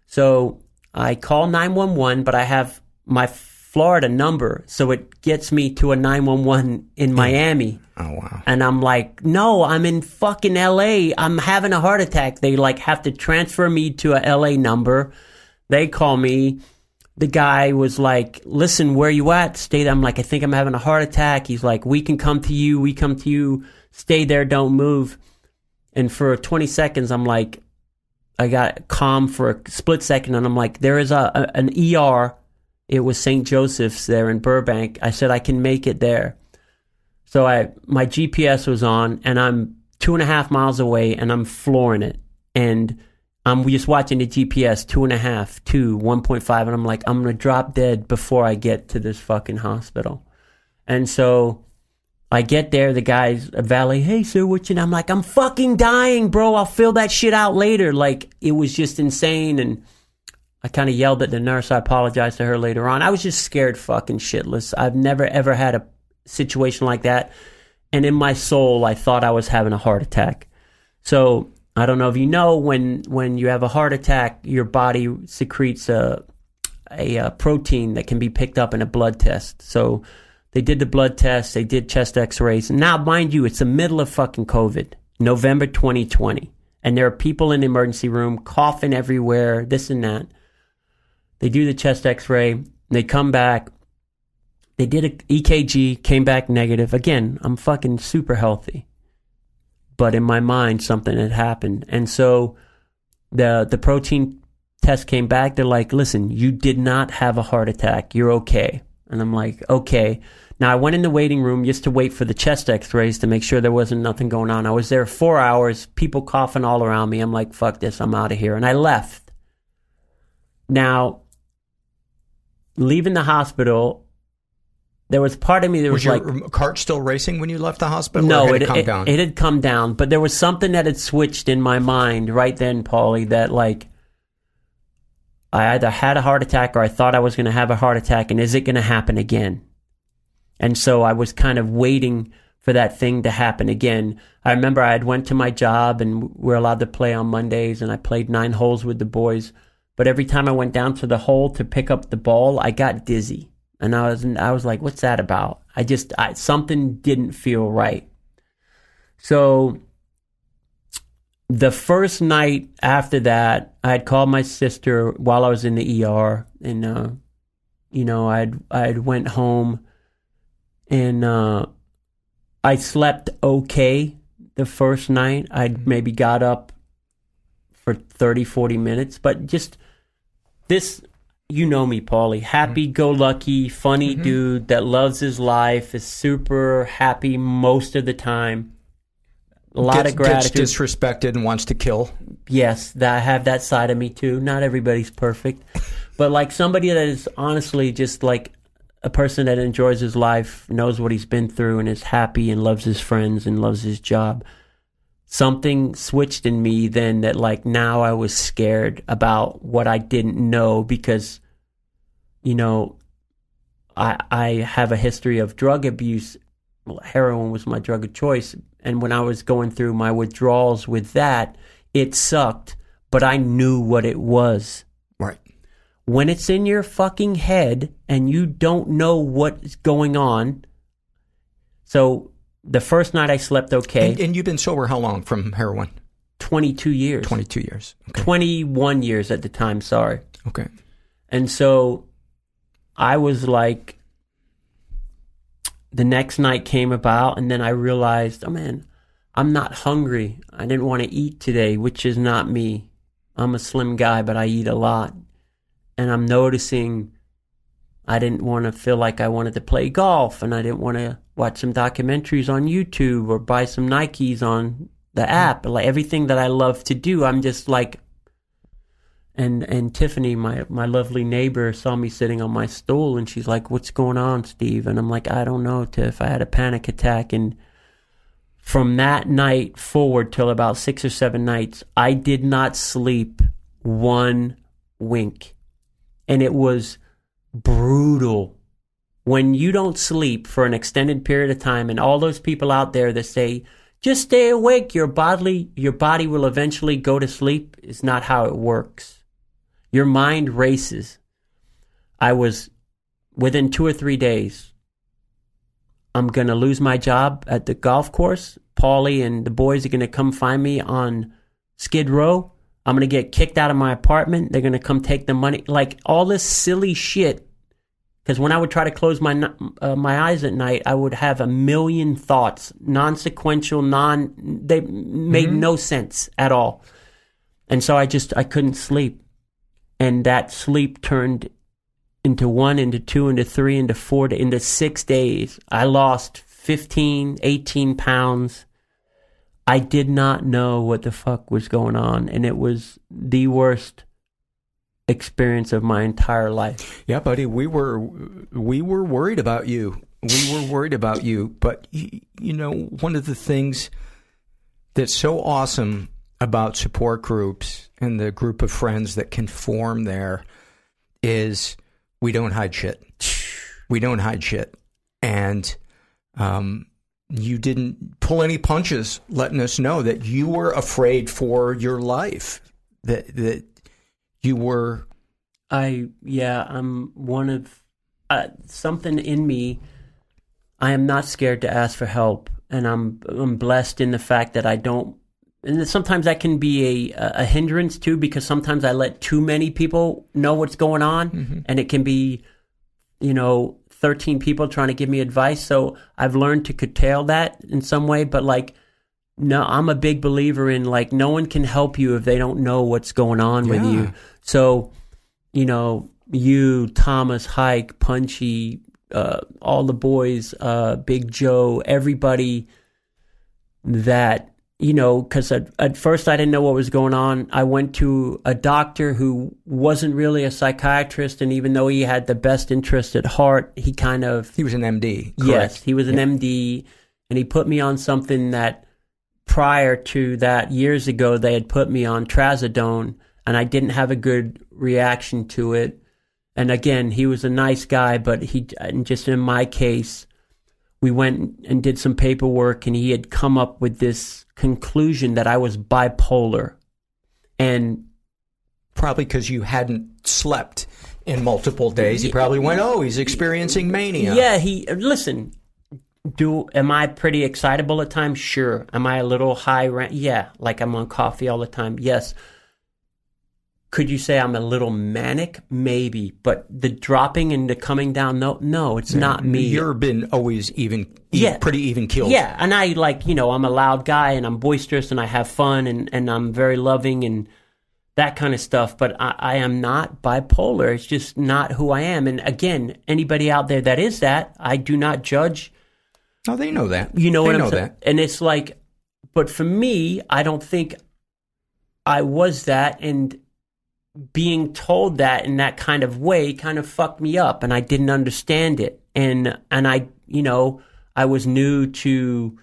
So I call 911, but I have my Florida number, so it gets me to a 911 in hmm. Miami. Oh wow! And I'm like, no, I'm in fucking LA. I'm having a heart attack. They like have to transfer me to a LA number. They call me. The guy was like, listen, where you at? Stay there. I'm like, I think I'm having a heart attack. He's like, we can come to you. We come to you. Stay there. Don't move. And for 20 seconds, I'm like, I got calm for a split second, and I'm like, there is a, a an ER. It was St. Joseph's there in Burbank. I said I can make it there. So I my GPS was on, and I'm two and a half miles away, and I'm flooring it. And Um, I'm just watching the GPS, two and a half, two, 1.5, and I'm like, I'm gonna drop dead before I get to this fucking hospital. And so I get there, the guy's a valet, hey sir, what you I'm like, I'm fucking dying, bro. I'll fill that shit out later. Like it was just insane and I kind of yelled at the nurse. I apologized to her later on. I was just scared fucking shitless. I've never ever had a situation like that. And in my soul, I thought I was having a heart attack. So I don't know if you know when when you have a heart attack, your body secretes a, a, a protein that can be picked up in a blood test. So they did the blood test, they did chest X-rays. Now, mind you, it's the middle of fucking COVID, November 2020, and there are people in the emergency room coughing everywhere, this and that. They do the chest X-ray, they come back. They did an EKG, came back negative. Again, I'm fucking super healthy but in my mind something had happened. And so the the protein test came back. They're like, "Listen, you did not have a heart attack. You're okay." And I'm like, "Okay." Now I went in the waiting room just to wait for the chest X-rays to make sure there wasn't nothing going on. I was there four hours, people coughing all around me. I'm like, "Fuck this, I'm out of here," and I left. Now, leaving the hospital, there was part of me that was, Was your like, cart still racing when you left the hospital? no, it, it, come it, down. it had come down, but there was something that had switched in my mind right then, Paulie, that like I either had a heart attack or I thought I was going to have a heart attack, and is it going to happen again? And so I was kind of waiting for that thing to happen again. I remember I had went to my job and we are allowed to play on Mondays, and I played nine holes with the boys. But every time I went down to the hole to pick up the ball, I got dizzy, and I was I was like, "What's that about?" I just I, something didn't feel right. So the first night after that, I had called my sister while I was in the ER, and uh, you know, I'd I'd went home, and uh, I slept okay the first night. I'd maybe got up for 30, 40 minutes, but just this you know me, Paulie. Happy go lucky, funny Mm-hmm. dude that loves his life, is super happy most of the time. A lot gets, of gratitude. Gets disrespected and wants to kill. yes, that I have that side of me too. Not everybody's perfect. but like somebody that is honestly just like a person that enjoys his life, knows what he's been through and is happy and loves his friends and loves his job. Something switched in me then that like now I was scared about what I didn't know because you know I I have a history of drug abuse. Well, heroin was my drug of choice and when I was going through my withdrawals with that, it sucked, but I knew what it was Right. when it's in your fucking head and you don't know what's going on. So the first night I slept okay, And, and you've been sober how long from heroin? 22 years. 22 years. Okay. 21 years at the time, sorry. Okay. And so I was like, the next night came about, and then I realized, oh man, I'm not hungry. I didn't want to eat today, which is not me. I'm a slim guy, but I eat a lot. And I'm noticing I didn't want to feel like I wanted to play golf, and I didn't want to watch some documentaries on YouTube or buy some Nikes on the mm-hmm. app. Like everything that I love to do, I'm just like, and and Tiffany, my my lovely neighbor, saw me sitting on my stool, and she's like, "What's going on, Steve?" And I'm like, "I don't know, Tiff. I had a panic attack." And from that night forward till about six or seven nights, I did not sleep one wink, and it was brutal. When you don't sleep for an extended period of time, and all those people out there that say, just stay awake, your bodily your body will eventually go to sleep is not how it works. Your mind races. I was within two or three days. I'm gonna lose my job at the golf course. Paulie and the boys are gonna come find me on Skid Row. I'm gonna get kicked out of my apartment. They're gonna come take the money. Like all this silly shit. Because when I would try to close my uh, my eyes at night, I would have a million thoughts, non-sequential, non. They made no sense at all, and so I just I couldn't sleep, and that sleep turned into one, into two, into three, into four, to, into six days. I lost 15, 18 pounds. I did not know what the fuck was going on, and it was the worst experience of my entire life. Yeah, buddy, we were we were worried about you. We were worried about you, but you, know, one of the things that's so awesome about support groups and the group of friends that can form there is we don't hide shit. We don't hide shit. And um, you didn't pull any punches letting us know that you were afraid for your life. That that you were I yeah, I'm one of uh, something in me. I am not scared to ask for help, and I'm I'm blessed in the fact that I don't. And sometimes that can be a a hindrance too, because sometimes I let too many people know what's going on, and it can be, you know, thirteen people trying to give me advice. So I've learned to curtail that in some way, but like. No, I'm a big believer in like no one can help you if they don't know what's going on with you. So you know, you, Thomas, Hike, Punchy, uh, all the boys, uh, Big Joe, everybody that, you know, because at, at first I didn't know what was going on. I went to a doctor who wasn't really a psychiatrist, and even though he had the best interest at heart, he kind of he was an MD. Yes, he was an MD, and he put me on something that prior to that, years ago, they had put me on trazodone, and I didn't have a good reaction to it. And again, he was a nice guy, but he, and just in my case, we went and did some paperwork, and he had come up with this conclusion that I was bipolar. And Probably because you hadn't slept in multiple days. he probably went, "Oh, he's experiencing mania." Yeah, he listen. Do am I pretty excitable at times? Sure. Am I a little high? Yeah, like I'm on coffee all the time. Yes. Could you say I'm a little manic? Maybe, but the dropping and the coming down, no, no, it's not me. You've been always even, Yeah. pretty even killed. Yeah, and I like you know I'm a loud guy and I'm boisterous and I have fun and and I'm very loving and that kind of stuff. But I, I am not bipolar. It's just not who I am. And again, anybody out there that is that, I do not judge. Oh, they know that. You know they what know I'm saying? that. And it's like, but for me, I don't think I was that, and being told that in that kind of way kind of fucked me up, and I didn't understand it, and and I, you know, I was new to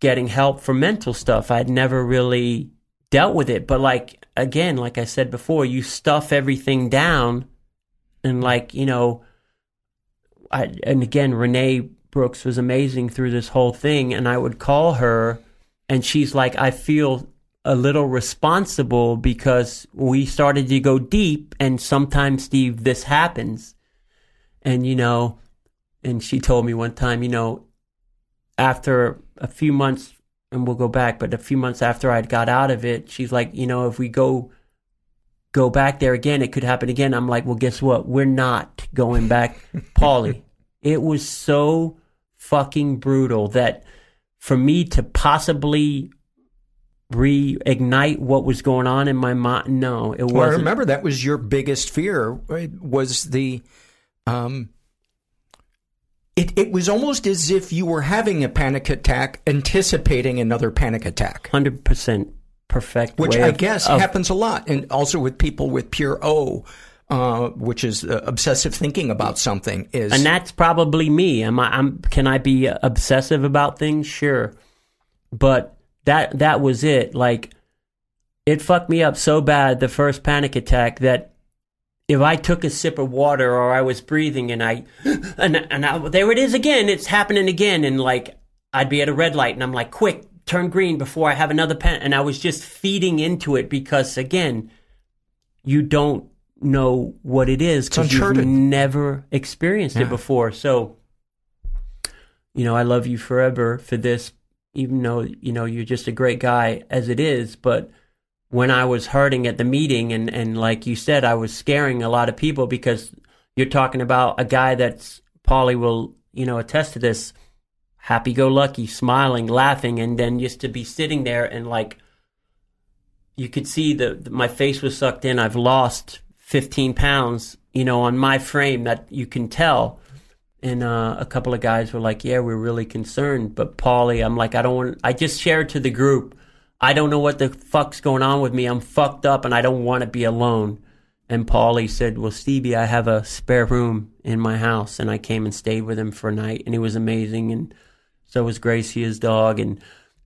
getting help for mental stuff. I'd never really dealt with it, but like again, like I said before, you stuff everything down, and like you know, I and again, Renee Brooks was amazing through this whole thing, and I would call her, and she's like, I feel a little responsible because we started to go deep, and sometimes, Steve, this happens, and you know, and she told me one time, you know, after a few months, and we'll go back, but a few months after I'd got out of it, she's like, you know, if we go go back there again, it could happen again. I'm like, well, guess what? We're not going back, Paulie. It was so fucking brutal that for me to possibly reignite what was going on in my mind, no, it Well, I wasn't. remember that was your biggest fear. right, Was the, um, it it was almost as if you were having a panic attack, anticipating another panic attack, Hundred percent perfect. which I of- guess of- happens a lot, and also with people with pure O, uh, which is uh, obsessive thinking about something. Is and that's probably me. Am I? I'm. Can I be obsessive about things? Sure, but that that was it. Like it fucked me up so bad the first panic attack that if I took a sip of water or I was breathing and I and and I, there it is again. It's happening again, and like I'd be at a red light and I'm like, quick, turn green before I have another pen. And I was just feeding into it because again, you don't know what it is because you've never experienced Yeah. it before. So, you know, I love you forever for this, even though, you know, you're just a great guy as it is. But when I was hurting at the meeting and, and like you said, I was scaring a lot of people because you're talking about a guy that's, Paulie will, you know, attest to this, happy go lucky, smiling, laughing, and then just to be sitting there and like, you could see the, my face was sucked in. I've lost 15 pounds, you know, on my frame that you can tell. and uh, a couple of guys were like, "Yeah, we're really concerned." But Paulie, I'm like, I don't want. I just shared to the group. I don't know what the fuck's going on with me. I'm fucked up, and I don't want to be alone. And Paulie said, "Well, Stevie, I have a spare room in my house, and I came and stayed with him for a night, and he was amazing, and so was Gracie, his dog, and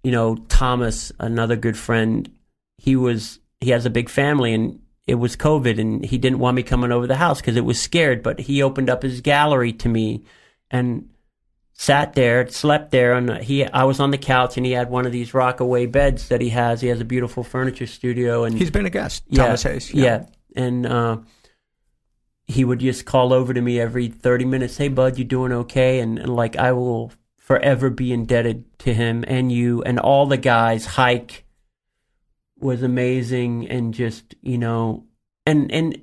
you know Thomas, another good friend. He was he has a big family, and it was COVID, and he didn't want me coming over the house because it was scared. But he opened up his gallery to me, and sat there, slept there, and he I was on the couch, and he had one of these rockaway beds that he has. He has a beautiful furniture studio, and He's been a guest, yeah, Thomas Hayes. Yeah, and uh, he would just call over to me every thirty minutes. Hey, bud, you doing okay? And, and like I will forever be indebted to him and you and all the guys. Hike was amazing, and just you know, and and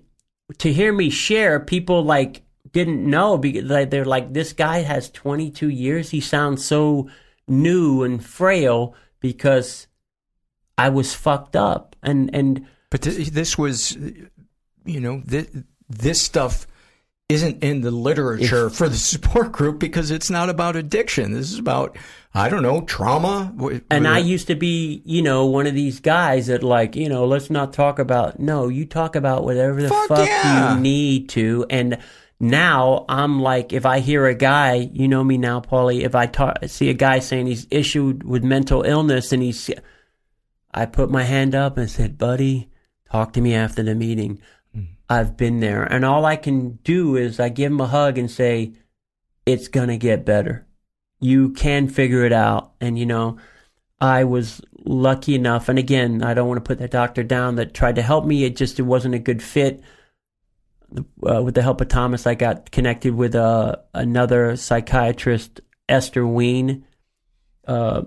to hear me share, people like didn't know because they're like, this guy has 22 years. He sounds so new and frail because I was fucked up. And and But th- this was, you know, th- this stuff isn't in the literature for the support group because it's not about addiction. This is about, I don't know, trauma. and I used to be, you know, one of these guys that like, you know, let's not talk about. No, you talk about whatever the Fuck fuck yeah. you need to. And now I'm like, if I hear a guy, you know me now, Paulie. If I talk, see a guy saying he's issued with mental illness, and he's, I put my hand up and said, "Buddy, talk to me after the meeting." I've been there, and all I can do is I give him a hug and say, "It's gonna get better. You can figure it out." And you know, I was lucky enough, and again, I don't want to put that doctor down that tried to help me. It just it wasn't a good fit. Uh, with the help of Thomas, I got connected with uh, another psychiatrist, Esther Ween. Uh,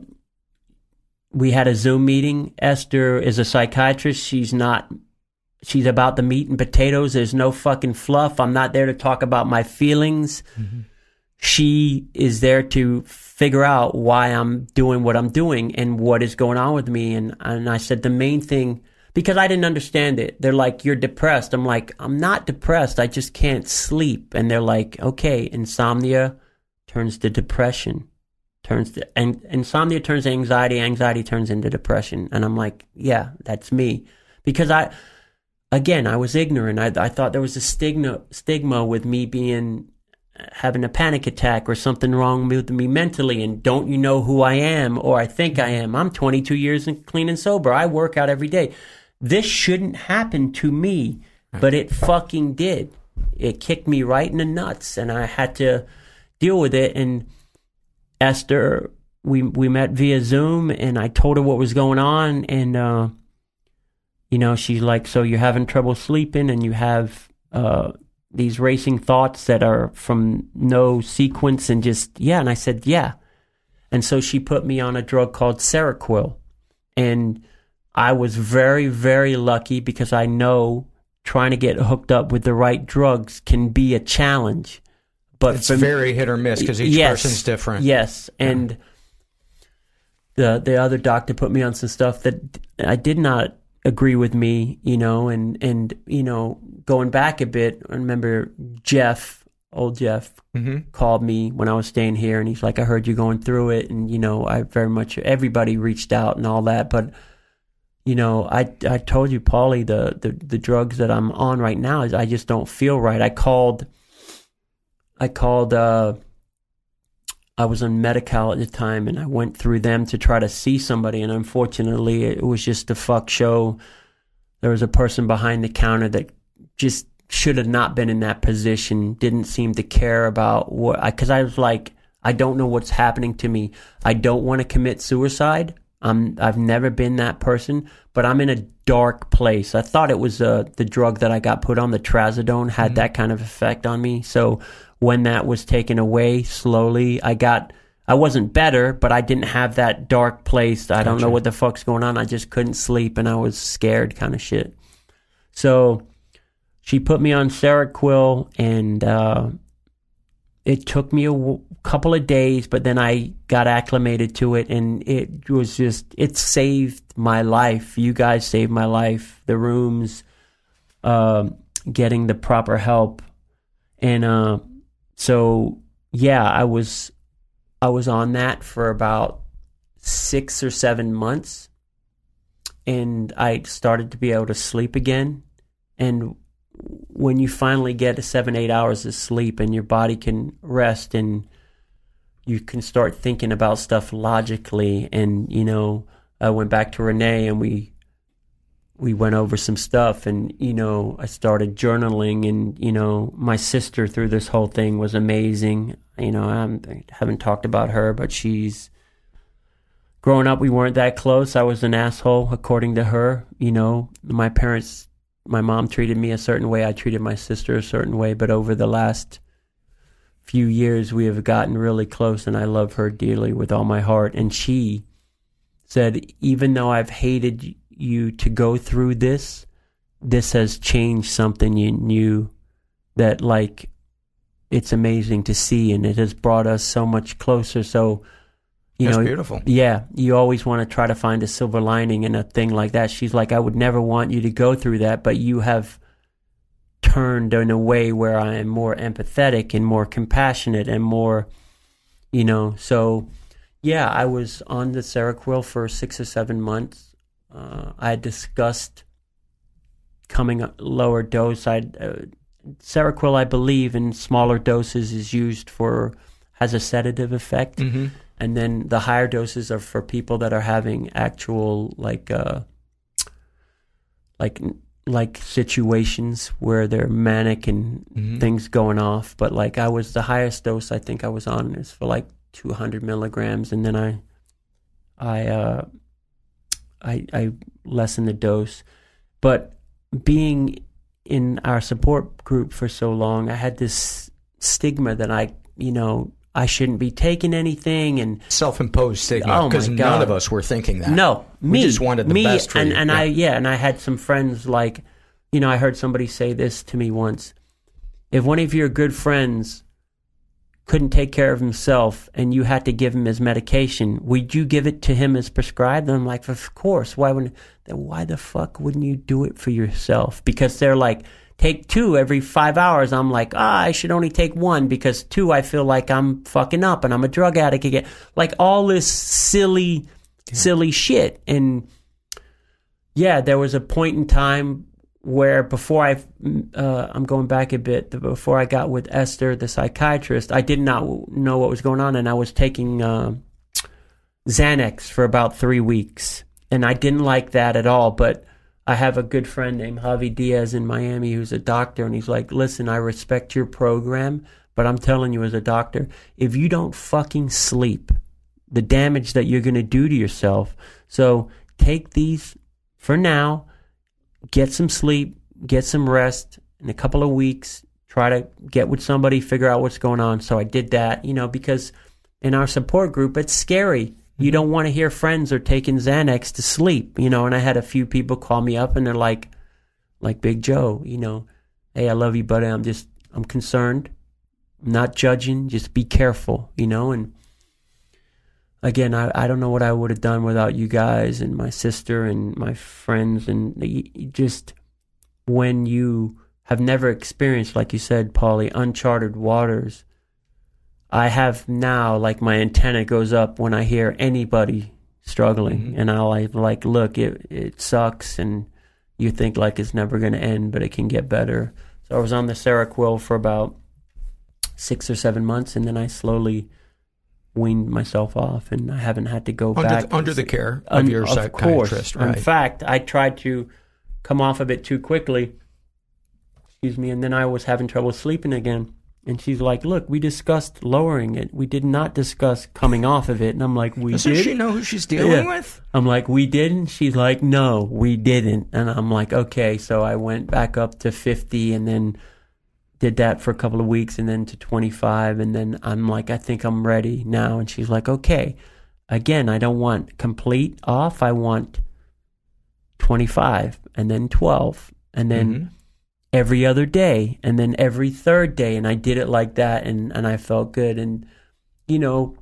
we had a Zoom meeting. Esther is a psychiatrist. She's not. She's about the meat and potatoes. There's no fucking fluff. I'm not there to talk about my feelings. Mm-hmm. She is there to figure out why I'm doing what I'm doing and what is going on with me. And and I said the main thing because I didn't understand it. They're like, "You're depressed." I'm like, "I'm not depressed. I just can't sleep." And they're like, "Okay, insomnia turns to depression." turns to and insomnia turns to anxiety anxiety turns into depression and i'm like yeah that's me because i again i was ignorant. I, I thought there was a stigma stigma with me being having a panic attack or something wrong with me mentally and don't you know who i am or i think i am? I'm 22 years and clean and sober. I work out every day. This shouldn't happen to me but it fucking did. It kicked me right in the nuts and i had to deal with it. And Esther, we we met via Zoom, and I told her what was going on, and uh, you know, she's like, "So you're having trouble sleeping, and you have uh, these racing thoughts that are from no sequence, and just yeah." And I said, "Yeah," and so she put me on a drug called Seroquel, and I was very very lucky because I know trying to get hooked up with the right drugs can be a challenge. But it's for me- very hit or miss because each Yes. person's different. Yes, and the the other doctor put me on some stuff that I did not agree with me, you know, and and you know, going back a bit, I remember Jeff, old Jeff, Mhm. called me when I was staying here, and he's like, "I heard you going through it," and you know, I very much everybody reached out and all that, but you know, I I told you, Paulie, the the the drugs that I'm on right now is I just don't feel right. I called, I called. uh I was on Medi-Cal at the time, and I went through them to try to see somebody, and unfortunately, it was just a fuck show. There was a person behind the counter that just should have not been in that position. Didn't seem to care about what I because I was like, I don't know what's happening to me. I don't want to commit suicide. I'm I've never been that person, but I'm in a dark place. I thought it was uh, the drug that I got put on, the trazodone, had that kind of effect on me. So when that was taken away slowly, I got I wasn't better, but I didn't have that dark place. I don't know what the fuck's going on. I just couldn't sleep and I was scared kind of shit. So she put me on Seroquel and uh, it took me a w- couple of days, but then I got acclimated to it, and it was just it saved my life. You guys saved my life. The rooms, um, getting the proper help, and uh, so yeah, I was I was on that for about six or seven months, and I started to be able to sleep again. And when you finally get seven eight hours of sleep, and your body can rest, and you can start thinking about stuff logically, and you know, I went back to Renee, and we we went over some stuff and you know i started journaling and you know my sister through this whole thing was amazing. You know I'm, i haven't talked about her but she's growing up we weren't that close. I was an asshole according to her you know. My parents my mom treated me a certain way. I treated my sister a certain way. But over the last few years we have gotten really close and i love her dearly with all my heart. And she said even though i've hated you to go through this, this has changed something in you that like it's amazing to see and it has brought us so much closer. So you That's know beautiful. Yeah. You always want to try to find a silver lining in a thing like that. She's like, I would never want you to go through that, but you have turned in a way where I am more empathetic and more compassionate and more you know, so yeah, I was on the Seroquel for six or seven months uh, I discussed coming a lower dose. I uh, Seroquel, I believe, in smaller doses is used for has a sedative effect, mm-hmm. and then the higher doses are for people that are having actual like uh, like like situations where they're manic and Mhm. things going off. But like I was the highest dose I think I was on is for like 200 milligrams, and then I I uh, I, I lessen the dose. But being in our support group for so long, I had this stigma that I, you know, I shouldn't be taking anything and Self-imposed stigma Oh, because none of us were thinking that. no, me, we just wanted the me, best for and, you. and Yeah. I, yeah, and I had some friends like, you know, I heard somebody say this to me once. If one of your good friends couldn't take care of himself and you had to give him his medication, would you give it to him as prescribed? And I'm like, of course. Why wouldn't? Then why the fuck wouldn't you do it for yourself? Because they're like, take two every five hours. I'm like, ah, I should only take one because two, I feel like I'm fucking up and I'm a drug addict again. Like all this silly, silly shit. And yeah, there was a point in time where before I, uh, I'm going back a bit, before I got with Esther, the psychiatrist, I did not know what was going on, and I was taking uh, Xanax for about three weeks, and I didn't like that at all. But I have a good friend named Javi Diaz in Miami who's a doctor, and he's like, "Listen, I respect your program, but I'm telling you as a doctor, if you don't fucking sleep, the damage that you're going to do to yourself. So take these for now." Get some sleep, get some rest in a couple of weeks, try to get with somebody, figure out what's going on. So I did that, you know, because in our support group, it's scary. You mm-hmm. don't want to hear friends are taking Xanax to sleep, you know, and I had a few people call me up and they're like, like Big Joe, you know, hey, I love you, buddy. I'm just, I'm concerned. I'm not judging. Just be careful, you know, and again, I, I don't know what I would have done without you guys and my sister and my friends and just when you have never experienced, like you said, Paulie, uncharted waters. I have now, like my antenna goes up when I hear anybody struggling, Mhm. and I'll like, like, look, it it sucks, and you think like it's never going to end, but it can get better. So I was on the Seroquel for about six or seven months, and then I slowly weaned myself off, and I haven't had to go under, back under the care of Un- your psychiatrist, course. right? In fact, I tried to come off of it too quickly. Excuse me, and then I was having trouble sleeping again. And she's like, "Look, we discussed lowering it. We did not discuss coming off of it." And I'm like, "We Doesn't did." she know who she's dealing Yeah. with? I'm like, "We didn't." She's like, "No, we didn't." And I'm like, "Okay." So I went back up to 50, and then did that for a couple of weeks, and then to 25, and then I'm like, "I think I'm ready now." And she's like, "Okay." Again, I don't want complete off. I want 25, and then 12, and then Mhm. every other day and then every third day and I did it like that and and I felt good and you know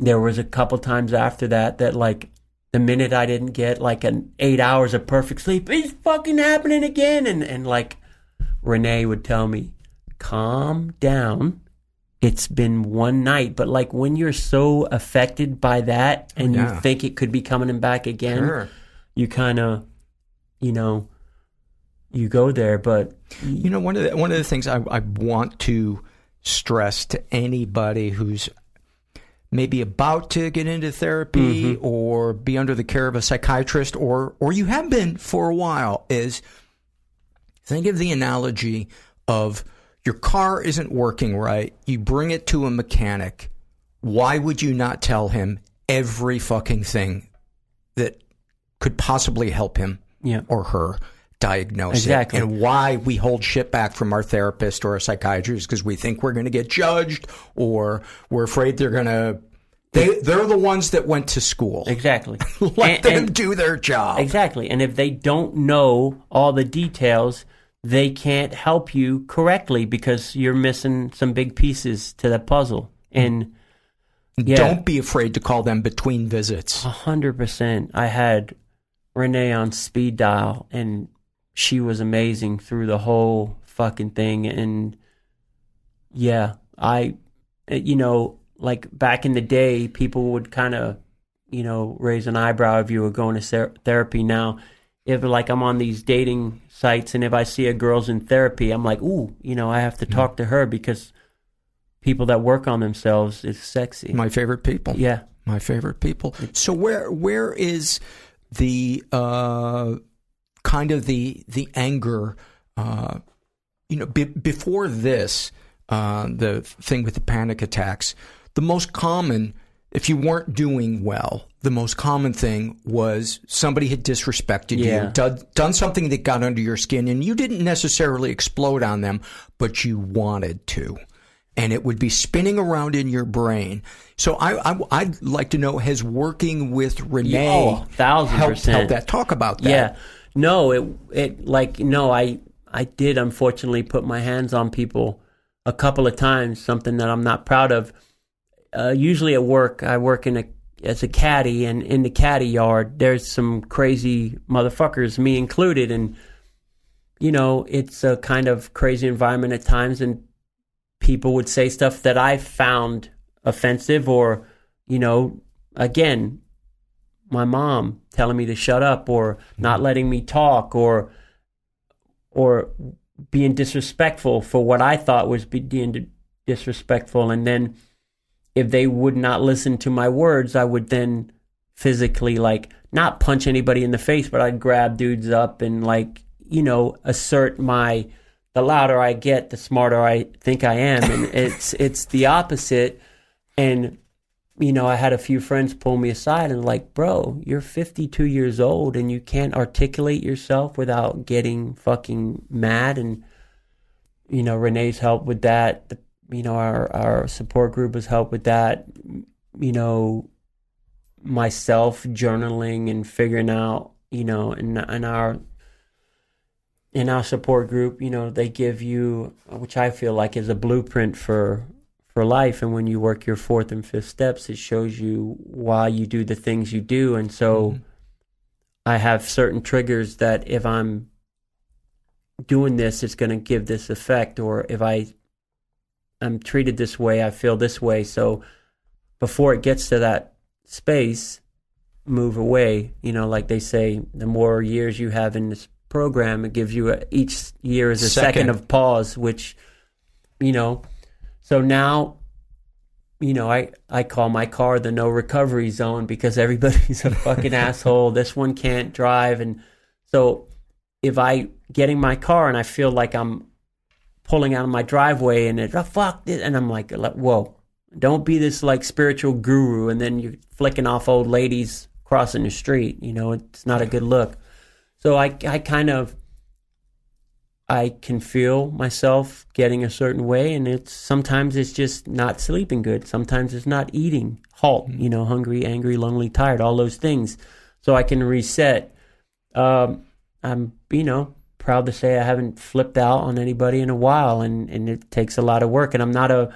there was a couple times after that that like the minute I didn't get like an 8 hours of perfect sleep it's fucking happening again and and like Renee would tell me calm down it's been one night. But like when you're so affected by that and Yeah. you think it could be coming back again, Sure. you kind of, you know, you go there. But You know, one of the, one of the things I, I want to stress to anybody who's maybe about to get into therapy mm-hmm. or be under the care of a psychiatrist or or you have been for a while is think of the analogy of your car isn't working right, you bring it to a mechanic. Why would you not tell him every fucking thing that could possibly help him Yeah. or her diagnose Exactly. it? And why we hold shit back from our therapist or a psychiatrist because we think we're going to get judged or we're afraid they're going to. They, they're the ones that went to school. exactly. Let And- them and- do their job. Exactly. And if they don't know all the details, they can't help you correctly because you're missing some big pieces to the puzzle. And yeah. Don't be afraid to call them between visits. a hundred percent. I had Renee on speed dial and she was amazing through the whole fucking thing. And yeah, I, you know, like back in the day, people would kind of, you know, raise an eyebrow if you were going to ther- therapy. Now, if like I'm on these dating sites and if I see a girl's in therapy, I'm like, ooh, you know, I have to talk to her because people that work on themselves is sexy. My favorite people. yeah. my favorite people. So where where is the uh, kind of the the anger? Uh, you know, be, before this, uh, the thing with the panic attacks, the most common, if you weren't doing well, the most common thing was somebody had disrespected Yeah. you, done, done something that got under your skin, and you didn't necessarily explode on them, but you wanted to and it would be spinning around in your brain. So I, I I'd like to know has working with Renee Oh, thousand helped percent. help that talk about that. Yeah. No, it it like no, I I did unfortunately put my hands on people a couple of times, something that I'm not proud of. Uh, usually at work, I work in a as a caddy, and in the caddy yard, there's some crazy motherfuckers, me included, and you know, it's a kind of crazy environment at times, and people would say stuff that I found offensive, or you know, again, my mom telling me to shut up or not letting me talk or or being disrespectful for what I thought was being disrespectful and then if they would not listen to my words I would then physically like not punch anybody in the face but I'd grab dudes up and like you know assert my the louder I get the smarter I think I am and it's it's the opposite and you know, I had a few friends pull me aside and like, bro, you're 52 years old and you can't articulate yourself without getting fucking mad. And, you know, Renee's helped with that. The, you know, our, our support group has helped with that. You know, myself journaling and figuring out, you know, in, in our, in our support group, you know, they give you, which I feel like is a blueprint for for life. And when you work your fourth and fifth steps it shows you why you do the things you do. And so mm-hmm. i have certain triggers that if i'm doing this it's going to give this effect. Or if i i'm treated this way i feel this way so before it gets to that space move away you know like they say the more years you have in this program it gives you a, each year is a second Second. of pause which you know so now, you know, I, I call my car the no recovery zone because everybody's a fucking asshole. This one can't drive. And so if I get in my car and I feel like I'm pulling out of my driveway and it, oh, fuck this, and I'm like, like, whoa, don't be this like spiritual guru and then you're flicking off old ladies crossing the street. You know, it's not a good look. So I, I kind of, I can feel myself getting a certain way, and it's sometimes it's just not sleeping good. Sometimes it's not eating, halt, you know, hungry, angry, lonely, tired, all those things. So I can reset. Um, I'm, you know, proud to say I haven't flipped out on anybody in a while, and and it takes a lot of work. And I'm not a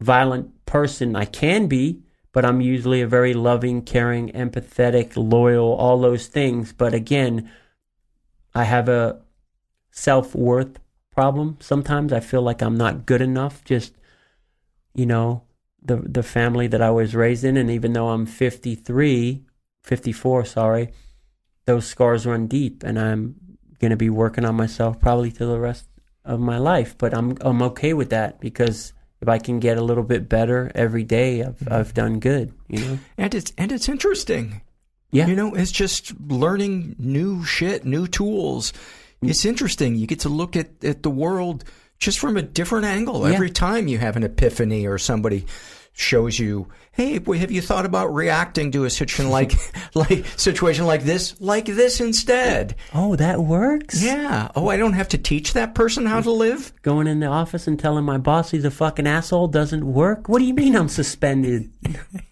violent person. I can be, but I'm usually a very loving, caring, empathetic, loyal, all those things. But again, I have a self worth problem. Sometimes I feel like I'm not good enough. Just you know, the the family that I was raised in and even though I'm 53, 54, sorry, those scars run deep and I'm going to be working on myself probably to the rest of my life, but I'm I'm okay with that because if I can get a little bit better every day, I've mm-hmm. I've done good, you know. And it's and it's interesting. Yeah. You know, it's just learning new shit, new tools. Mm. It's interesting. You get to look at, at the world just from a different angle Yeah. every time you have an epiphany or somebody shows you, hey, boy, have you thought about reacting to a situation like like situation like this, like this instead? Oh, that works. Yeah. Oh, I don't have to teach that person how to live. Going in the office and telling my boss he's a fucking asshole doesn't work. What do you mean I'm suspended?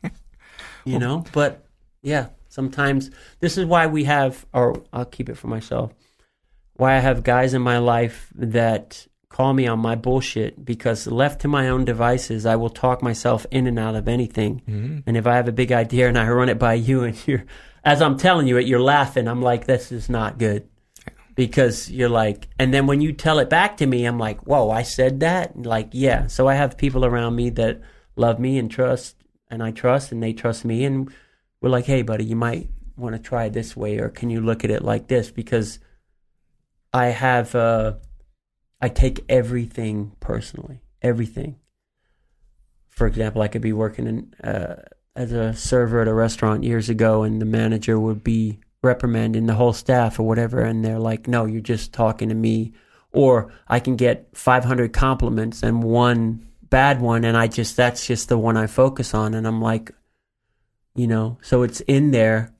you know, but yeah, sometimes this is why we have, or I'll keep it for myself. Why I have guys in my life that call me on my bullshit because left to my own devices, I will talk myself in and out of anything. And if I have a big idea and I run it by you and you're, as I'm telling you it, you're laughing, I'm like, this is not good because you're like, and then when you tell it back to me, I'm like, whoa, I said that? Like, yeah. So I have people around me that love me and trust, and I trust, and they trust me. And we're like, hey, buddy, you might want to try this way, or can you look at it like this? Because I have, uh, I take everything personally, everything. For example, I could be working in, uh, as a server at a restaurant years ago, and the manager would be reprimanding the whole staff or whatever, and they're like, "No, you're just talking to me." Or I can get 500 compliments and one bad one, and I just that's just the one I focus on, and I'm like, you know, so it's in there,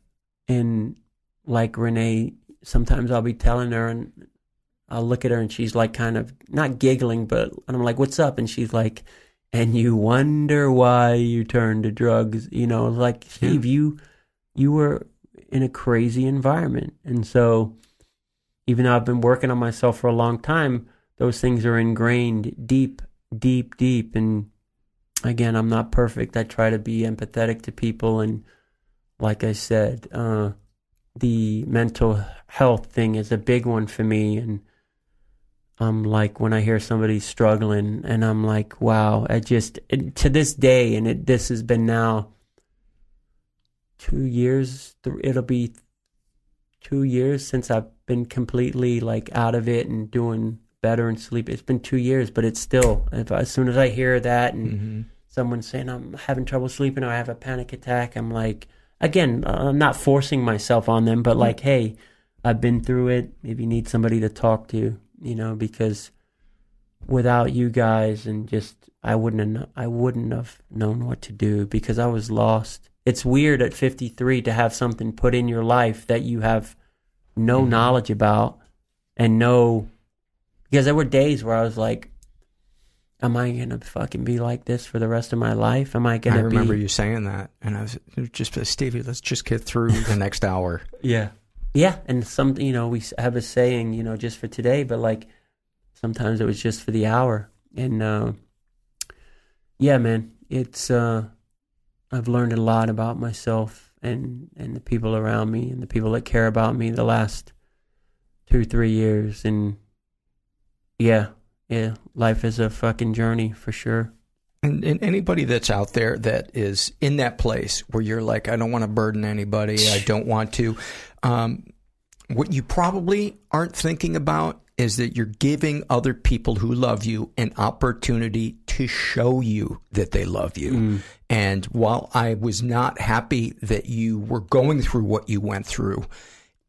and like Renee, sometimes I'll be telling her, and I'll look at her, and she's like, kind of not giggling, but and I'm like, "What's up?" And she's like, "And you wonder why you turned to drugs?" You know, like Steve, you you were in a crazy environment. And so, even though I've been working on myself for a long time, those things are ingrained deep, deep, deep. And again, I'm not perfect. I try to be empathetic to people. And like I said, uh, the mental health thing is a big one for me. And I'm like, when I hear somebody struggling, and I'm like, wow, I just, it, to this day, and it, this has been now two years. th- It'll be two years since I've been completely like out of it and doing better and sleep. It's been two years, but it's still. If as soon as I hear that and someone's saying I'm having trouble sleeping or I have a panic attack, I'm like, again, uh, I'm not forcing myself on them, but like, hey, I've been through it. Maybe need somebody to talk to, you know, because without you guys and just I wouldn't have, I wouldn't have known what to do because I was lost. It's weird at 53 to have something put in your life that you have no mm-hmm. knowledge about and no because there were days where I was like am I going to fucking be like this for the rest of my life? Am I going to I remember be you saying that, and I was just Stevie. Let's just get through the next hour. Yeah. Yeah, and some you know we have a saying you know just for today, but like sometimes it was just for the hour, and uh, yeah, man, it's uh, I've learned a lot about myself and and the people around me and the people that care about me the last two three years, and yeah, yeah, life is a fucking journey for sure. And, and anybody that's out there that is in that place where you're like, I don't want to burden anybody, I don't want to. Um, what you probably aren't thinking about is that you're giving other people who love you an opportunity to show you that they love you. Mm. And while I was not happy that you were going through what you went through,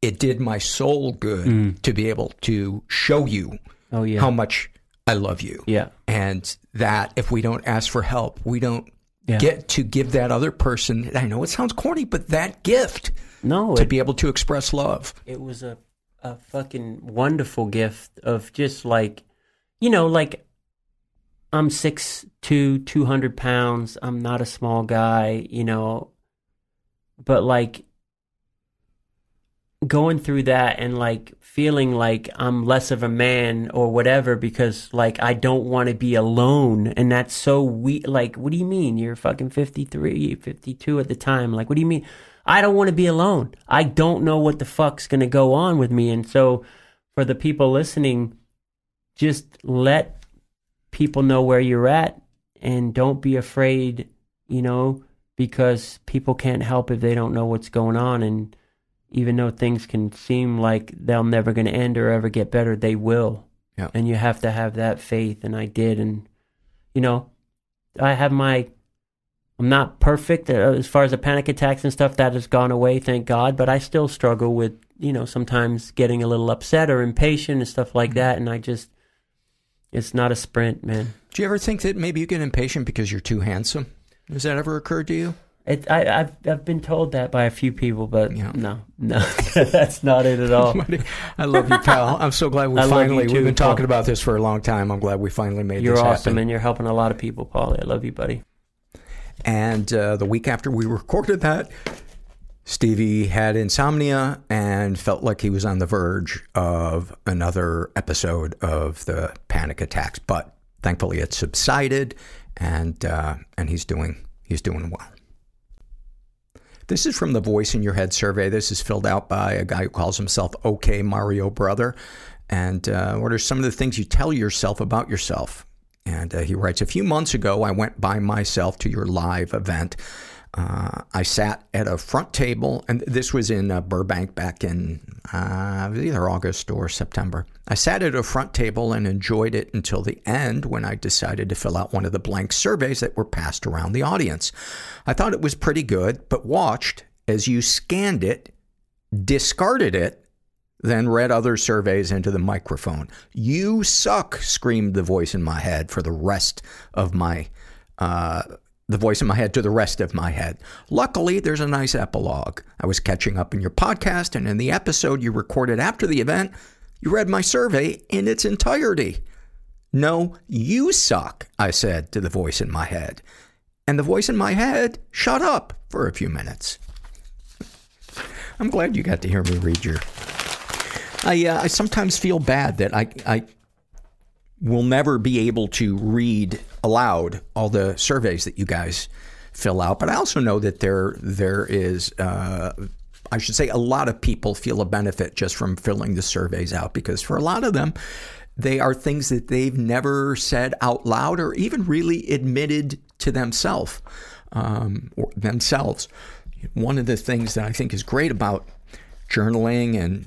it did my soul good mm. to be able to show you Oh yeah, how much I love you yeah, and that if we don't ask for help, we don't Yeah. get to give that other person. I know it sounds corny, but that gift no, to it, be able to express love. it was a a fucking wonderful gift of just like you know like i'm six two two hundred pounds i'm not a small guy you know but like going through that and like feeling like i'm less of a man or whatever because like i don't want to be alone and that's so we like what do you mean you're fucking 53 52 at the time like what do you mean I don't want to be alone. I don't know what the fuck's going to go on with me. And so, for the people listening, just let people know where you're at and don't be afraid, you know, because people can't help if they don't know what's going on. And even though things can seem like they're never going to end or ever get better, they will. Yeah. And you have to have that faith. And I did. And, you know, I have my, I'm not perfect uh, as far as the panic attacks and stuff that has gone away, thank God, but I still struggle with, you know, sometimes getting a little upset or impatient and stuff like that. And I just, it's not a sprint, man. Do you ever think that maybe you get impatient because you're too handsome? Has that ever occurred to you? It, I, I've I've been told that by a few people, but Yeah. no, no, that's not it at all. I love you, pal. I'm so glad we I finally. too, we've been Paul. talking about this for a long time. I'm glad we finally made You're this awesome, happen. and you're helping a lot of people, Paulie. I love you, buddy. And uh, the week after we recorded that, Stevie had insomnia and felt like he was on the verge of another episode of the panic attacks. But thankfully, it subsided, and uh, and he's doing he's doing well. This is from the Voice in Your Head survey. This is filled out by a guy who calls himself OK Mario Brother. And uh, what are some of the things you tell yourself about yourself? And uh, he writes, A few months ago, I went by myself to your live event. Uh, I sat at a front table, and this was in uh, Burbank back in uh, either August or September. I sat at a front table and enjoyed it until the end when I decided to fill out one of the blank surveys that were passed around the audience. I thought it was pretty good, but watched as you scanned it, discarded it, then read other surveys into the microphone. You suck, screamed the voice in my head for the rest of my, uh, the voice in my head to the rest of my head. Luckily, there's a nice epilogue. I was catching up in your podcast, and in the episode you recorded after the event, you read my survey in its entirety. No, you suck, I said to the voice in my head. And the voice in my head shut up for a few minutes. I'm glad you got to hear me read your I uh, I sometimes feel bad that I I will never be able to read aloud all the surveys that you guys fill out, but I also know that there there is uh, I should say a lot of people feel a benefit just from filling the surveys out because for a lot of them they are things that they've never said out loud or even really admitted to themselves um, or themselves. One of the things that I think is great about journaling and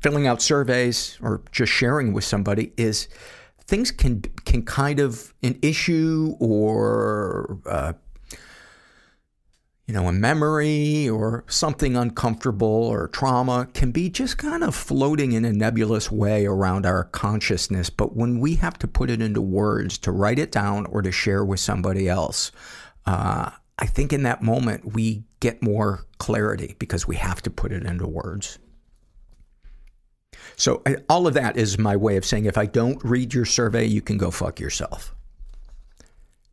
filling out surveys or just sharing with somebody is things can can kind of an issue or uh, you know a memory or something uncomfortable or trauma can be just kind of floating in a nebulous way around our consciousness. But when we have to put it into words to write it down or to share with somebody else uh, i think in that moment we get more clarity because we have to put it into words so I- all of that is my way of saying if I don't read your survey, you can go fuck yourself.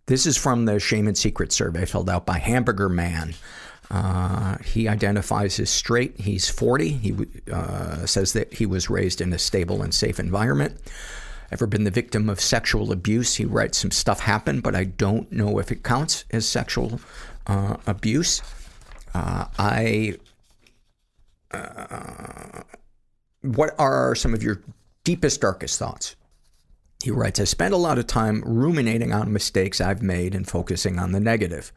This is from the Shame and Secret survey filled out by Hamburger Man. Uh, he identifies as straight. He's 40. He uh, says that he was raised in a stable and safe environment. Ever been the victim of sexual abuse? He writes some stuff happened, but I don't know if it counts as sexual uh, abuse. Uh, I what are some of your deepest, darkest thoughts? He writes, I spend a lot of time ruminating on mistakes I've made and focusing on the negative.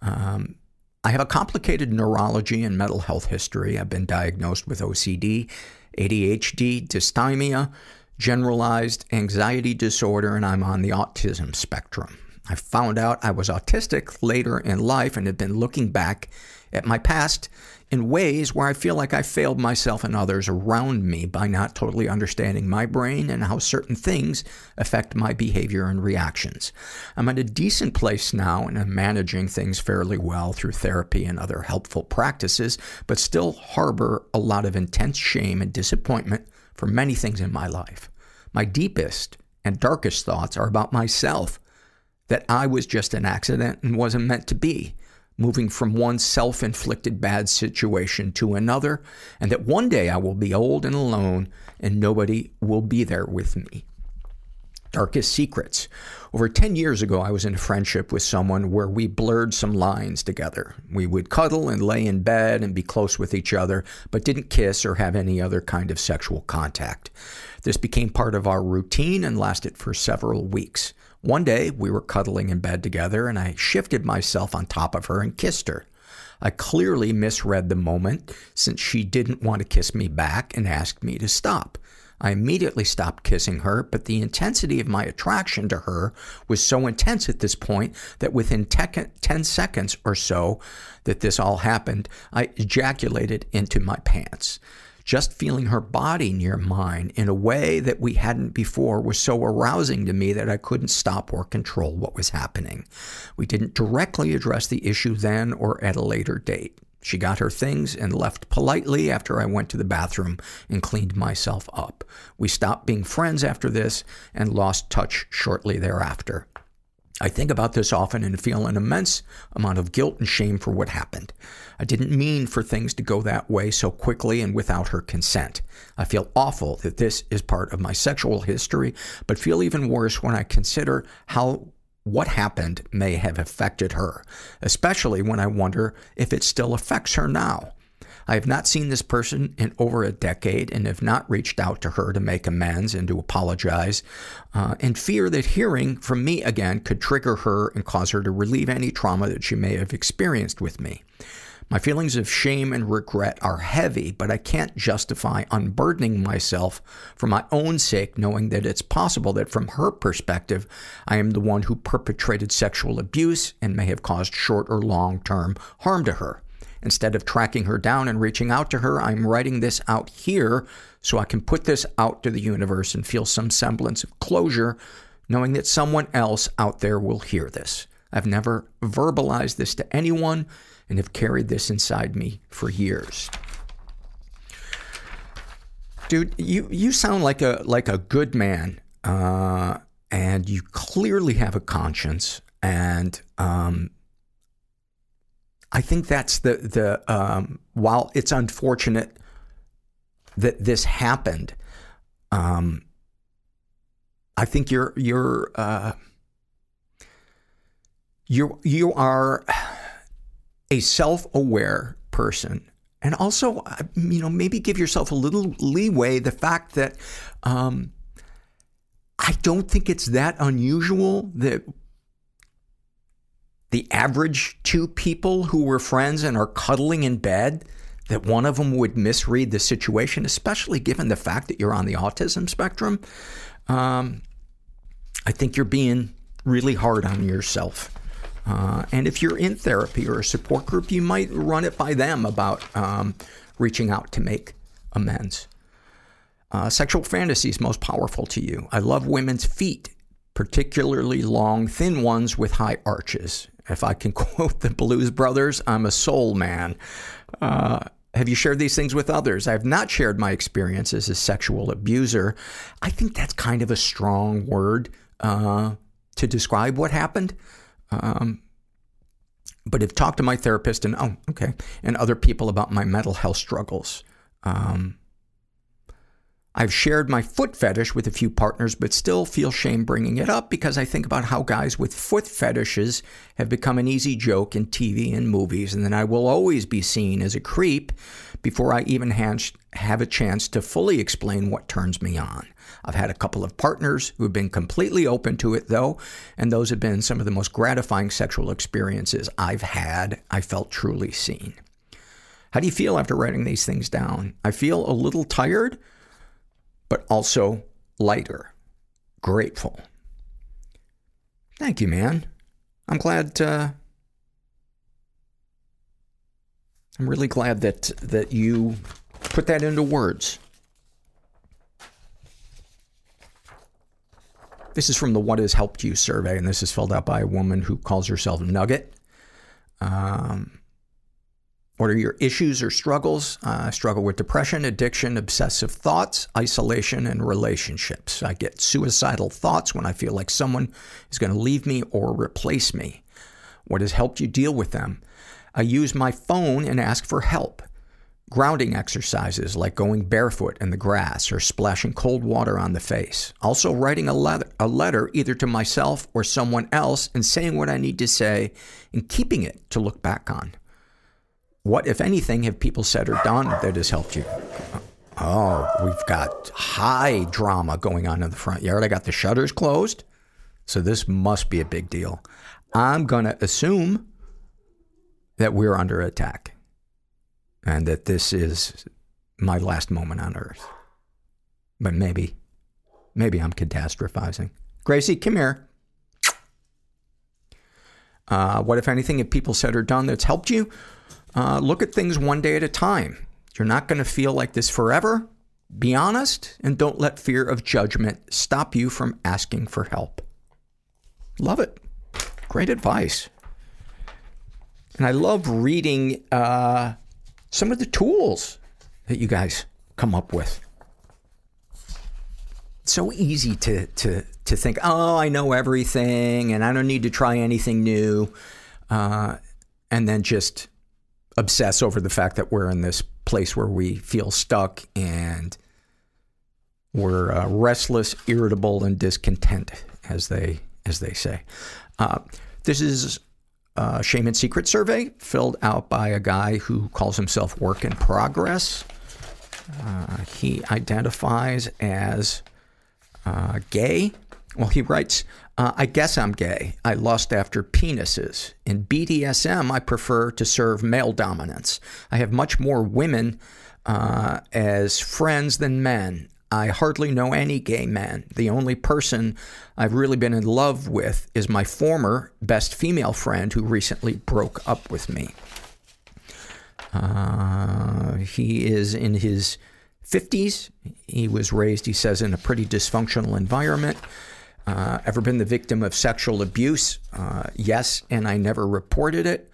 Um, I have a complicated neurology and mental health history. I've been diagnosed with OCD, ADHD, dysthymia, generalized anxiety disorder, and I'm on the autism spectrum. I found out I was autistic later in life and have been looking back at my past in ways where I feel like I failed myself and others around me by not totally understanding my brain and how certain things affect my behavior and reactions. I'm at a decent place now and I'm managing things fairly well through therapy and other helpful practices, but still harbor a lot of intense shame and disappointment for many things in my life. My deepest and darkest thoughts are about myself that I was just an accident and wasn't meant to be, moving from one self inflicted bad situation to another, and that one day I will be old and alone and nobody will be there with me. Darkest secrets. Over 10 years ago, I was in a friendship with someone where we blurred some lines together. We would cuddle and lay in bed and be close with each other, but didn't kiss or have any other kind of sexual contact. This became part of our routine and lasted for several weeks. One day, we were cuddling in bed together, and I shifted myself on top of her and kissed her. I clearly misread the moment since she didn't want to kiss me back and asked me to stop. I immediately stopped kissing her, but the intensity of my attraction to her was so intense at this point that within 10 seconds or so that this all happened, I ejaculated into my pants. Just feeling her body near mine in a way that we hadn't before was so arousing to me that I couldn't stop or control what was happening. We didn't directly address the issue then or at a later date. She got her things and left politely after I went to the bathroom and cleaned myself up. We stopped being friends after this and lost touch shortly thereafter. I think about this often and feel an immense amount of guilt and shame for what happened. I didn't mean for things to go that way so quickly and without her consent. I feel awful that this is part of my sexual history, but feel even worse when I consider how what happened may have affected her, especially when I wonder if it still affects her now. I have not seen this person in over a decade and have not reached out to her to make amends and to apologize, uh, and fear that hearing from me again could trigger her and cause her to relieve any trauma that she may have experienced with me. My feelings of shame and regret are heavy, but I can't justify unburdening myself for my own sake, knowing that it's possible that from her perspective, I am the one who perpetrated sexual abuse and may have caused short or long term harm to her. Instead of tracking her down and reaching out to her, I'm writing this out here so I can put this out to the universe and feel some semblance of closure, knowing that someone else out there will hear this. I've never verbalized this to anyone and have carried this inside me for years. Dude, you, you sound like a like a good man, uh, and you clearly have a conscience. And um, I think that's the the um, while it's unfortunate that this happened, um, I think you're you're uh, you you are a self-aware person. And also you know maybe give yourself a little leeway the fact that um, i don't think it's that unusual that the average two people who were friends and are cuddling in bed that one of them would misread the situation especially given the fact that you're on the autism spectrum um, i think you're being really hard on yourself uh, and if you're in therapy or a support group, you might run it by them about um, reaching out to make amends. Uh, sexual fantasies most powerful to you. I love women's feet, particularly long, thin ones with high arches. If I can quote the Blues Brothers, I'm a soul man. Uh, have you shared these things with others? I have not shared my experience as a sexual abuser. I think that's kind of a strong word uh, to describe what happened. Um, but have talked to my therapist and oh okay and other people about my mental health struggles um, i've shared my foot fetish with a few partners but still feel shame bringing it up because i think about how guys with foot fetishes have become an easy joke in tv and movies and then i will always be seen as a creep before i even have a chance to fully explain what turns me on I've had a couple of partners who've been completely open to it, though, and those have been some of the most gratifying sexual experiences I've had. I felt truly seen. How do you feel after writing these things down? I feel a little tired, but also lighter, grateful. Thank you, man. I'm glad. Uh, I'm really glad that that you put that into words. This is from the What Has Helped You survey, and this is filled out by a woman who calls herself Nugget. Um, what are your issues or struggles? Uh, I struggle with depression, addiction, obsessive thoughts, isolation, and relationships. I get suicidal thoughts when I feel like someone is going to leave me or replace me. What has helped you deal with them? I use my phone and ask for help. Grounding exercises like going barefoot in the grass or splashing cold water on the face. Also, writing a letter, a letter either to myself or someone else and saying what I need to say and keeping it to look back on. What, if anything, have people said or done that has helped you? Oh, we've got high drama going on in the front yard. I got the shutters closed. So this must be a big deal. I'm going to assume that we're under attack and that this is my last moment on earth. But maybe, maybe I'm catastrophizing. Gracie, come here. Uh, what, if anything, have people said or done that's helped you? Uh, look at things one day at a time. You're not going to feel like this forever. Be honest and don't let fear of judgment stop you from asking for help. Love it. Great advice. And I love reading uh, some of the tools that you guys come up with. So easy to, to, to think, oh, I know everything and I don't need to try anything new. Uh, and then just obsess over the fact that we're in this place where we feel stuck and we're uh, restless, irritable, and discontent, as they as they say. Uh, this is a shame and secret survey filled out by a guy who calls himself Work in Progress. Uh, he identifies as uh, gay. Well, he writes, uh, I guess I'm gay. I lust after penises. In BDSM, I prefer to serve male dominance. I have much more women uh, as friends than men. I hardly know any gay man. The only person I've really been in love with is my former best female friend who recently broke up with me. Uh, he is in his 50s. He was raised, he says, in a pretty dysfunctional environment. Uh, ever been the victim of sexual abuse? Uh, yes, and I never reported it.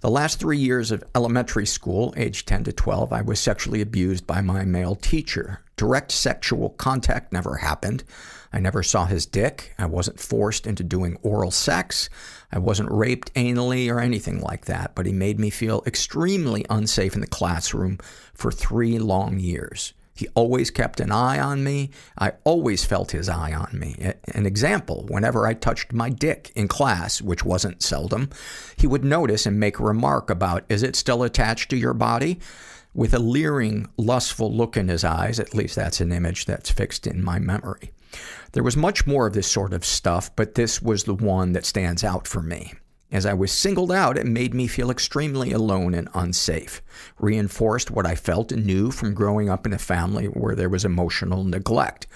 The last three years of elementary school, age 10 to 12, I was sexually abused by my male teacher. Direct sexual contact never happened. I never saw his dick. I wasn't forced into doing oral sex. I wasn't raped anally or anything like that, but he made me feel extremely unsafe in the classroom for three long years. He always kept an eye on me. I always felt his eye on me. An example, whenever I touched my dick in class, which wasn't seldom, he would notice and make a remark about, is it still attached to your body? With a leering, lustful look in his eyes, at least that's an image that's fixed in my memory. There was much more of this sort of stuff, but this was the one that stands out for me. As I was singled out, it made me feel extremely alone and unsafe, reinforced what I felt and knew from growing up in a family where there was emotional neglect.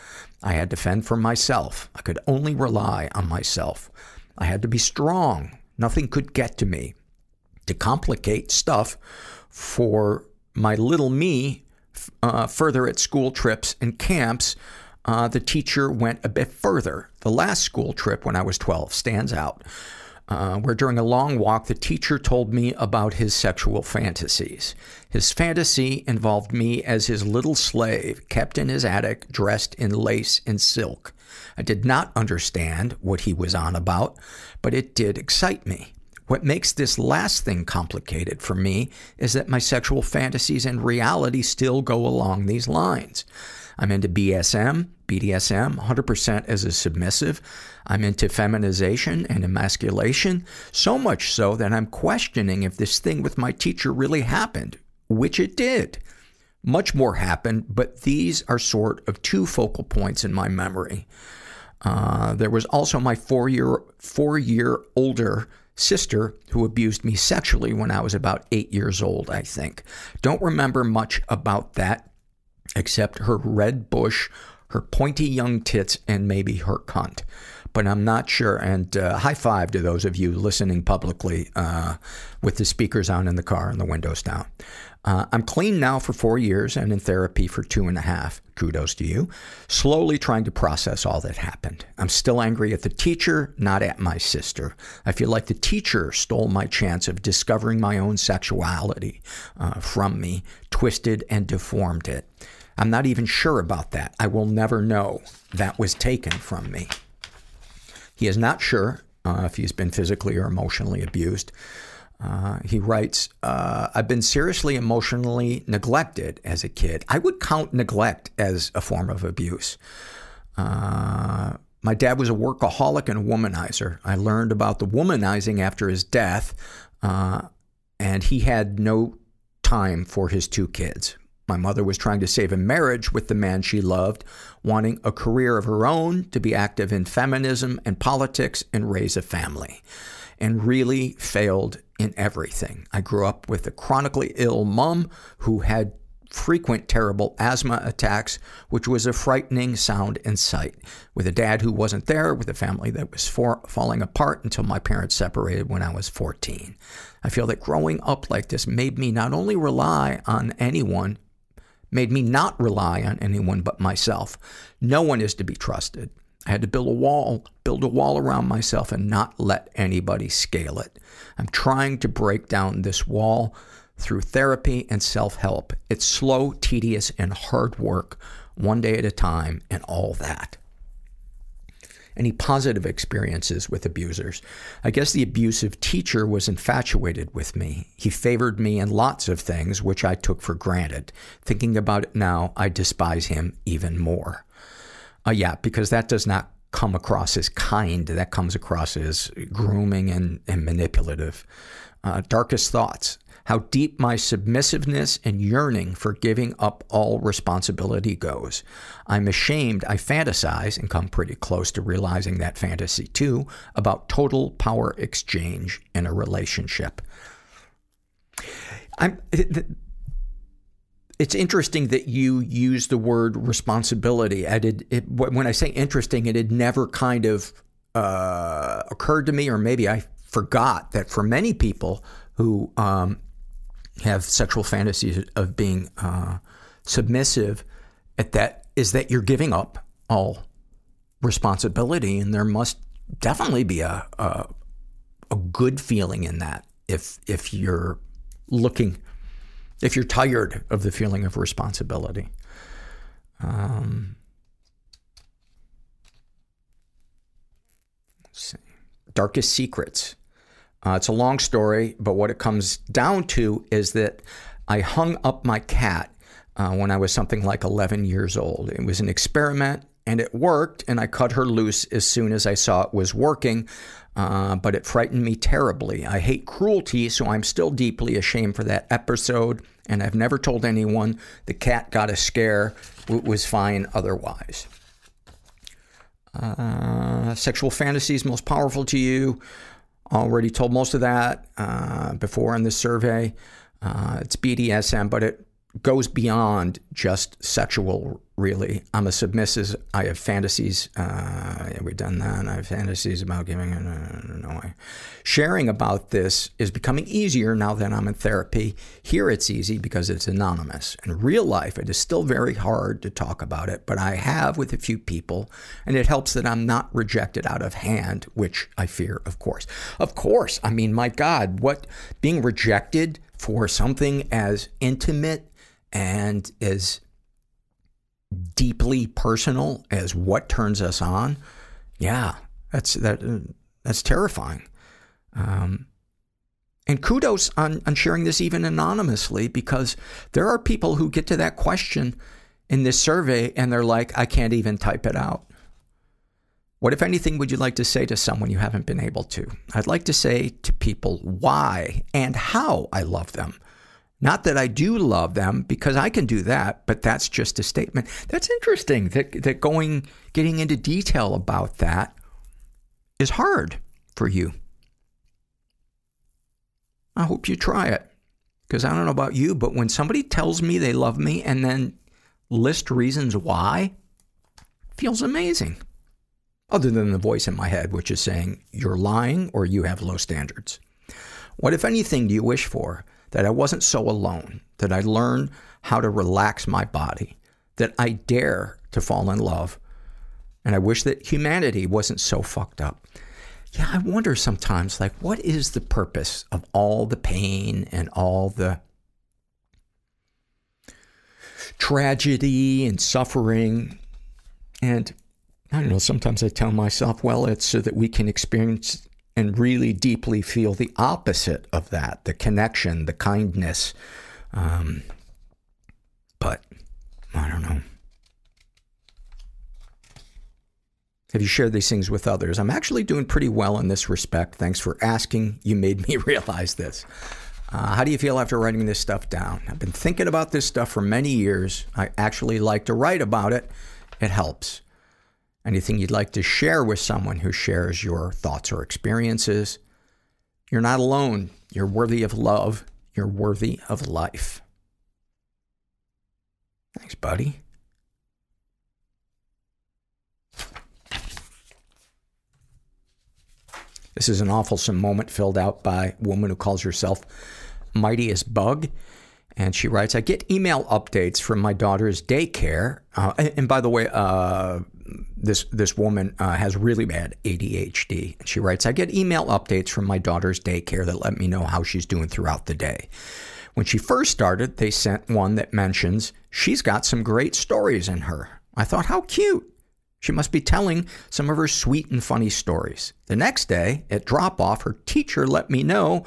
I had to fend for myself. I could only rely on myself. I had to be strong. Nothing could get to me. To complicate stuff for my little me, uh, further at school trips and camps, uh, the teacher went a bit further. The last school trip when I was 12 stands out uh, where during a long walk, the teacher told me about his sexual fantasies. His fantasy involved me as his little slave, kept in his attic, dressed in lace and silk. I did not understand what he was on about, but it did excite me. What makes this last thing complicated for me is that my sexual fantasies and reality still go along these lines. I'm into BSM, BDSM, 100% as a submissive. I'm into feminization and emasculation, so much so that I'm questioning if this thing with my teacher really happened, which it did. Much more happened, but these are sort of two focal points in my memory. Uh, there was also my four year, four year older sister who abused me sexually when I was about eight years old, I think. Don't remember much about that except her red bush, her pointy young tits, and maybe her cunt. But I'm not sure. And uh, high five to those of you listening publicly uh, with the speakers on in the car and the windows down. Uh, I'm clean now for four years and in therapy for two and a half. Kudos to you. Slowly trying to process all that happened. I'm still angry at the teacher, not at my sister. I feel like the teacher stole my chance of discovering my own sexuality uh, from me, twisted and deformed it. I'm not even sure about that. I will never know. That was taken from me. He is not sure uh, if he's been physically or emotionally abused. Uh, he writes, uh, I've been seriously emotionally neglected as a kid. I would count neglect as a form of abuse. Uh, my dad was a workaholic and a womanizer. I learned about the womanizing after his death, uh, and he had no time for his two kids. My mother was trying to save a marriage with the man she loved, wanting a career of her own, to be active in feminism and politics, and raise a family, and really failed in everything. I grew up with a chronically ill mom who had frequent terrible asthma attacks, which was a frightening sound and sight. With a dad who wasn't there, with a family that was for- falling apart until my parents separated when I was 14. I feel that growing up like this made me not only rely on anyone, made me not rely on anyone but myself. No one is to be trusted. I had to build a wall, build a wall around myself and not let anybody scale it. I'm trying to break down this wall through therapy and self help. It's slow, tedious, and hard work, one day at a time, and all that. Any positive experiences with abusers? I guess the abusive teacher was infatuated with me. He favored me in lots of things, which I took for granted. Thinking about it now, I despise him even more. Uh, yeah, because that does not come across as kind. That comes across as grooming and, and manipulative. Uh, darkest thoughts how deep my submissiveness and yearning for giving up all responsibility goes. I'm ashamed I fantasize and come pretty close to realizing that fantasy too about total power exchange in a relationship. I'm. It's interesting that you use the word responsibility. I did it, when I say interesting, it had never kind of uh, occurred to me, or maybe I forgot that for many people who um, have sexual fantasies of being uh, submissive, at that is that you're giving up all responsibility, and there must definitely be a, a a good feeling in that if if you're looking if you're tired of the feeling of responsibility. Um, Darkest secrets. Uh, it's a long story, but what it comes down to is that I hung up my cat uh, when I was something like 11 years old. It was an experiment and it worked, and I cut her loose as soon as I saw it was working, uh, but it frightened me terribly. I hate cruelty, so I'm still deeply ashamed for that episode, and I've never told anyone the cat got a scare. It was fine otherwise. Uh, sexual fantasies most powerful to you. Already told most of that uh, before in this survey. Uh, it's BDSM, but it goes beyond just sexual, really. I'm a submissive. I have fantasies. Uh, have we done that? I have fantasies about giving. Uh, no, sharing about this is becoming easier now that I'm in therapy. Here it's easy because it's anonymous. In real life, it is still very hard to talk about it, but I have with a few people, and it helps that I'm not rejected out of hand, which I fear, of course. Of course. I mean, my God, what being rejected for something as intimate and as deeply personal as what turns us on, yeah, that's that that's terrifying. Um, and kudos on, on sharing this even anonymously because there are people who get to that question in this survey and they're like, I can't even type it out. What, if anything, would you like to say to someone you haven't been able to? I'd like to say to people why and how I love them. Not that I do love them because I can do that, but that's just a statement. That's interesting that, that going, getting into detail about that is hard for you. I hope you try it because I don't know about you, but when somebody tells me they love me and then list reasons why, feels amazing. Other than the voice in my head, which is saying, you're lying or you have low standards. What, if anything, do you wish for? That I wasn't so alone, that I learned how to relax my body, that I dare to fall in love. And I wish that humanity wasn't so fucked up. Yeah, I wonder sometimes, like, what is the purpose of all the pain and all the tragedy and suffering? And I don't know, sometimes I tell myself, well, it's so that we can experience and really deeply feel the opposite of that the connection, the kindness. Um, but I don't know. Have you shared these things with others? I'm actually doing pretty well in this respect. Thanks for asking. You made me realize this. Uh, how do you feel after writing this stuff down? I've been thinking about this stuff for many years. I actually like to write about it. It helps. Anything you'd like to share with someone who shares your thoughts or experiences? You're not alone. You're worthy of love. You're worthy of life. Thanks, buddy. This is an awful moment filled out by a woman who calls herself Mightiest Bug. And she writes, I get email updates from my daughter's daycare. Uh, and, and, by the way, uh, this this woman uh, has really bad ADHD. She writes, I get email updates from my daughter's daycare that let me know how she's doing throughout the day. When she first started, they sent one that mentions she's got some great stories in her. I thought, how cute. She must be telling some of her sweet and funny stories. The next day, at drop off, her teacher let me know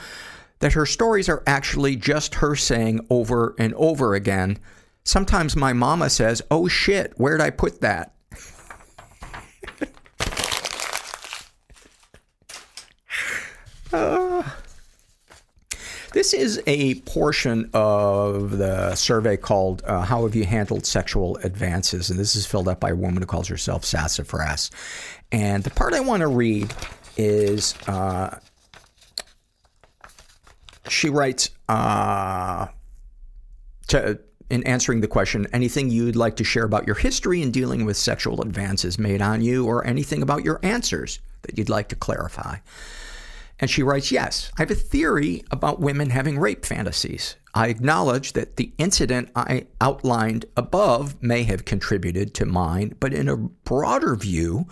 that her stories are actually just her saying over and over again, Sometimes my mama says, Oh shit, where'd I put that? Uh, this is a portion of the survey called uh, How Have You Handled Sexual Advances? And this is filled out by a woman who calls herself Sassafras. And the part I want to read is uh, she writes uh, to, in answering the question, anything you'd like to share about your history in dealing with sexual advances made on you, or anything about your answers that you'd like to clarify. And she writes, Yes, I have a theory about women having rape fantasies. I acknowledge that the incident I outlined above may have contributed to mine, but in a broader view,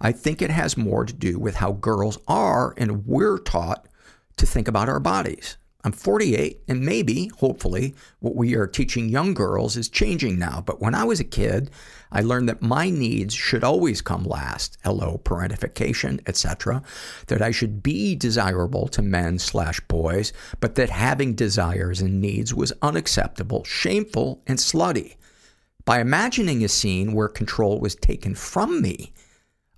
I think it has more to do with how girls are and we're taught to think about our bodies. I'm 48, and maybe, hopefully, what we are teaching young girls is changing now. But when I was a kid, I learned that my needs should always come last. Hello, parentification, etc. That I should be desirable to men slash boys, but that having desires and needs was unacceptable, shameful, and slutty. By imagining a scene where control was taken from me,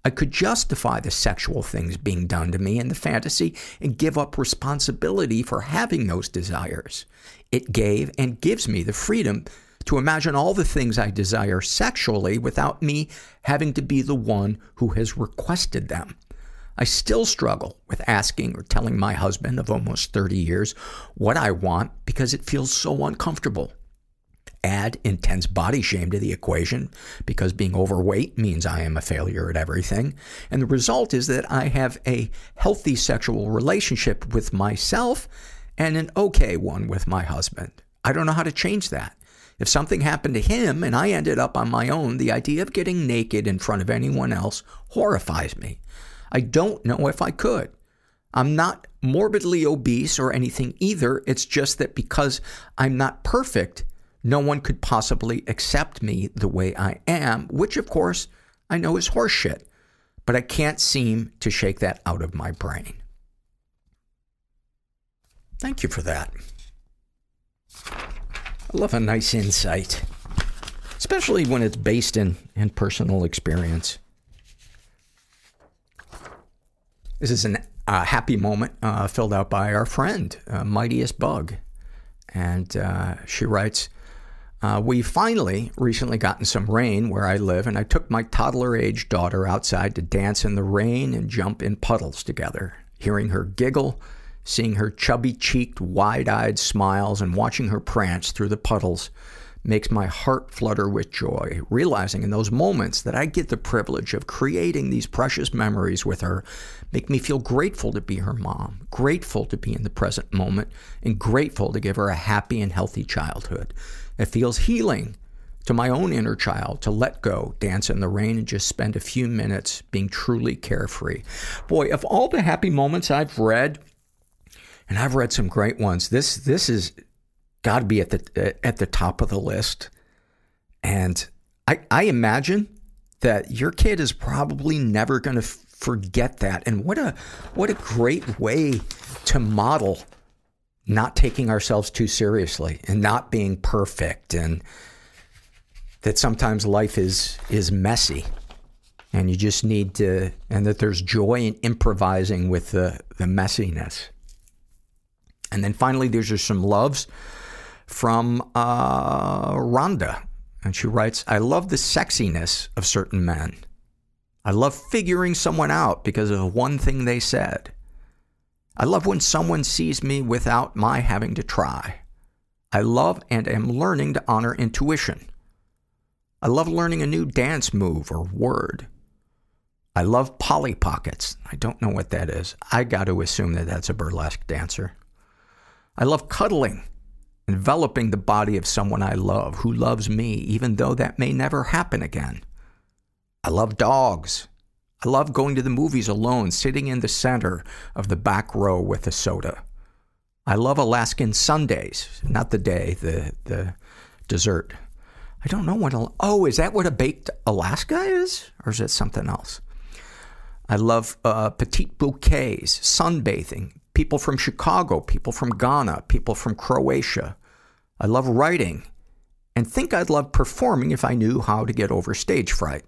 I could justify the sexual things being done to me in the fantasy and give up responsibility for having those desires. It gave and gives me the freedom to imagine all the things I desire sexually without me having to be the one who has requested them. I still struggle with asking or telling my husband of almost 30 years what I want because it feels so uncomfortable add intense body shame to the equation because being overweight means I am a failure at everything. And the result is that I have a healthy sexual relationship with myself and an okay one with my husband. I don't know how to change that. If something happened to him and I ended up on my own, the idea of getting naked in front of anyone else horrifies me. I don't know if I could. I'm not morbidly obese or anything either. It's just that because I'm not perfect, no one could possibly accept me the way I am, which of course I know is horseshit, but I can't seem to shake that out of my brain. Thank you for that. I love a nice insight, especially when it's based in, in personal experience. This is a uh, happy moment uh, filled out by our friend, uh, Mightiest Bug. And uh, she writes, uh, we finally recently gotten some rain where I live, and I took my toddler age daughter outside to dance in the rain and jump in puddles together. Hearing her giggle, seeing her chubby cheeked, wide eyed smiles, and watching her prance through the puddles makes my heart flutter with joy. Realizing in those moments that I get the privilege of creating these precious memories with her make me feel grateful to be her mom, grateful to be in the present moment, and grateful to give her a happy and healthy childhood. It feels healing to my own inner child to let go, dance in the rain, and just spend a few minutes being truly carefree. Boy, of all the happy moments I've read, and I've read some great ones, this this is got to be at the at the top of the list. And I I imagine that your kid is probably never going to f- forget that. And what a what a great way to model not taking ourselves too seriously and not being perfect and that sometimes life is is messy and you just need to and that there's joy in improvising with the the messiness And then finally, there's just some loves from uh, Rhonda. And she writes I love the sexiness of certain men. I love figuring someone out because of one thing they said. I love when someone sees me without my having to try. I love and am learning to honor intuition. I love learning a new dance move or word. I love Polly Pockets. I don't know what that is. I got to assume that that's a burlesque dancer. I love cuddling, enveloping the body of someone I love who loves me, even though that may never happen again. I love dogs. I love going to the movies alone, sitting in the center of the back row with a soda. I love Alaskan Sundaes, not the day, the, the dessert. I don't know what, a oh, is that what a baked Alaska is? Or is it something else? I love uh, petite bouquets, sunbathing, people from Chicago, people from Ghana, people from Croatia. I love writing and think I'd love performing if I knew how to get over stage fright.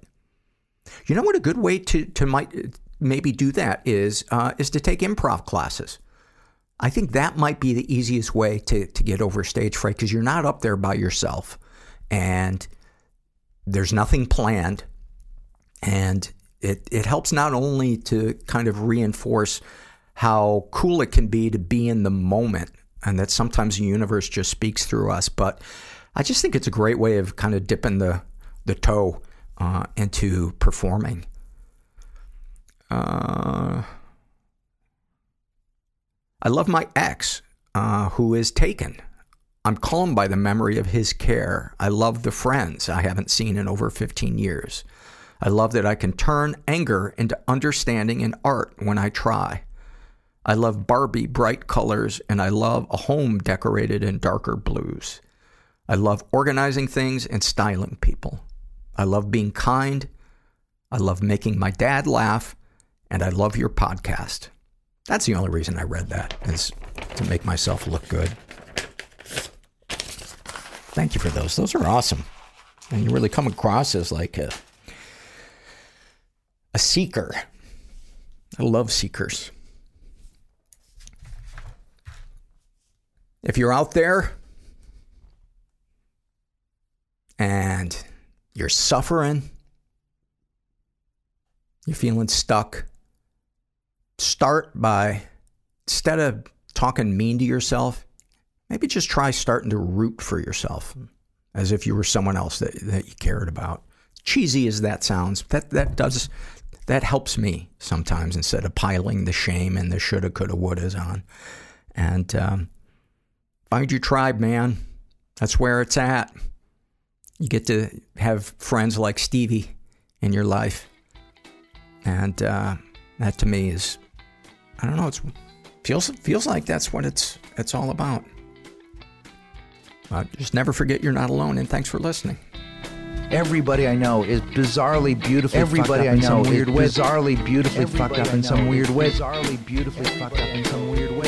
You know what a good way to, to might, maybe do that is, uh, is to take improv classes. I think that might be the easiest way to, to get over stage fright because you're not up there by yourself and there's nothing planned. And it, it helps not only to kind of reinforce how cool it can be to be in the moment and that sometimes the universe just speaks through us, but I just think it's a great way of kind of dipping the, the toe uh, into performing. Uh, I love my ex, uh, who is taken. I'm calmed by the memory of his care. I love the friends I haven't seen in over 15 years. I love that I can turn anger into understanding and art when I try. I love Barbie bright colors and I love a home decorated in darker blues. I love organizing things and styling people. I love being kind. I love making my dad laugh and I love your podcast. That's the only reason I read that is to make myself look good. Thank you for those. Those are awesome. And you really come across as like a a seeker. I love seekers. If you're out there and you're suffering, you're feeling stuck, start by, instead of talking mean to yourself, maybe just try starting to root for yourself as if you were someone else that, that you cared about. Cheesy as that sounds, that, that does that helps me sometimes instead of piling the shame and the shoulda, coulda, wouldas on. And um, find your tribe, man. That's where it's at. You get to have friends like Stevie in your life, and uh, that to me is, I don't know, it feels feels like that's what it's it's all about. But just never forget you're not alone, and thanks for listening. Everybody I know is bizarrely beautifully Everybody fucked up I know in some weird is way. bizarrely beautifully Everybody fucked up I in some know weird is way. Bizarrely beautifully fucked up in some weird way.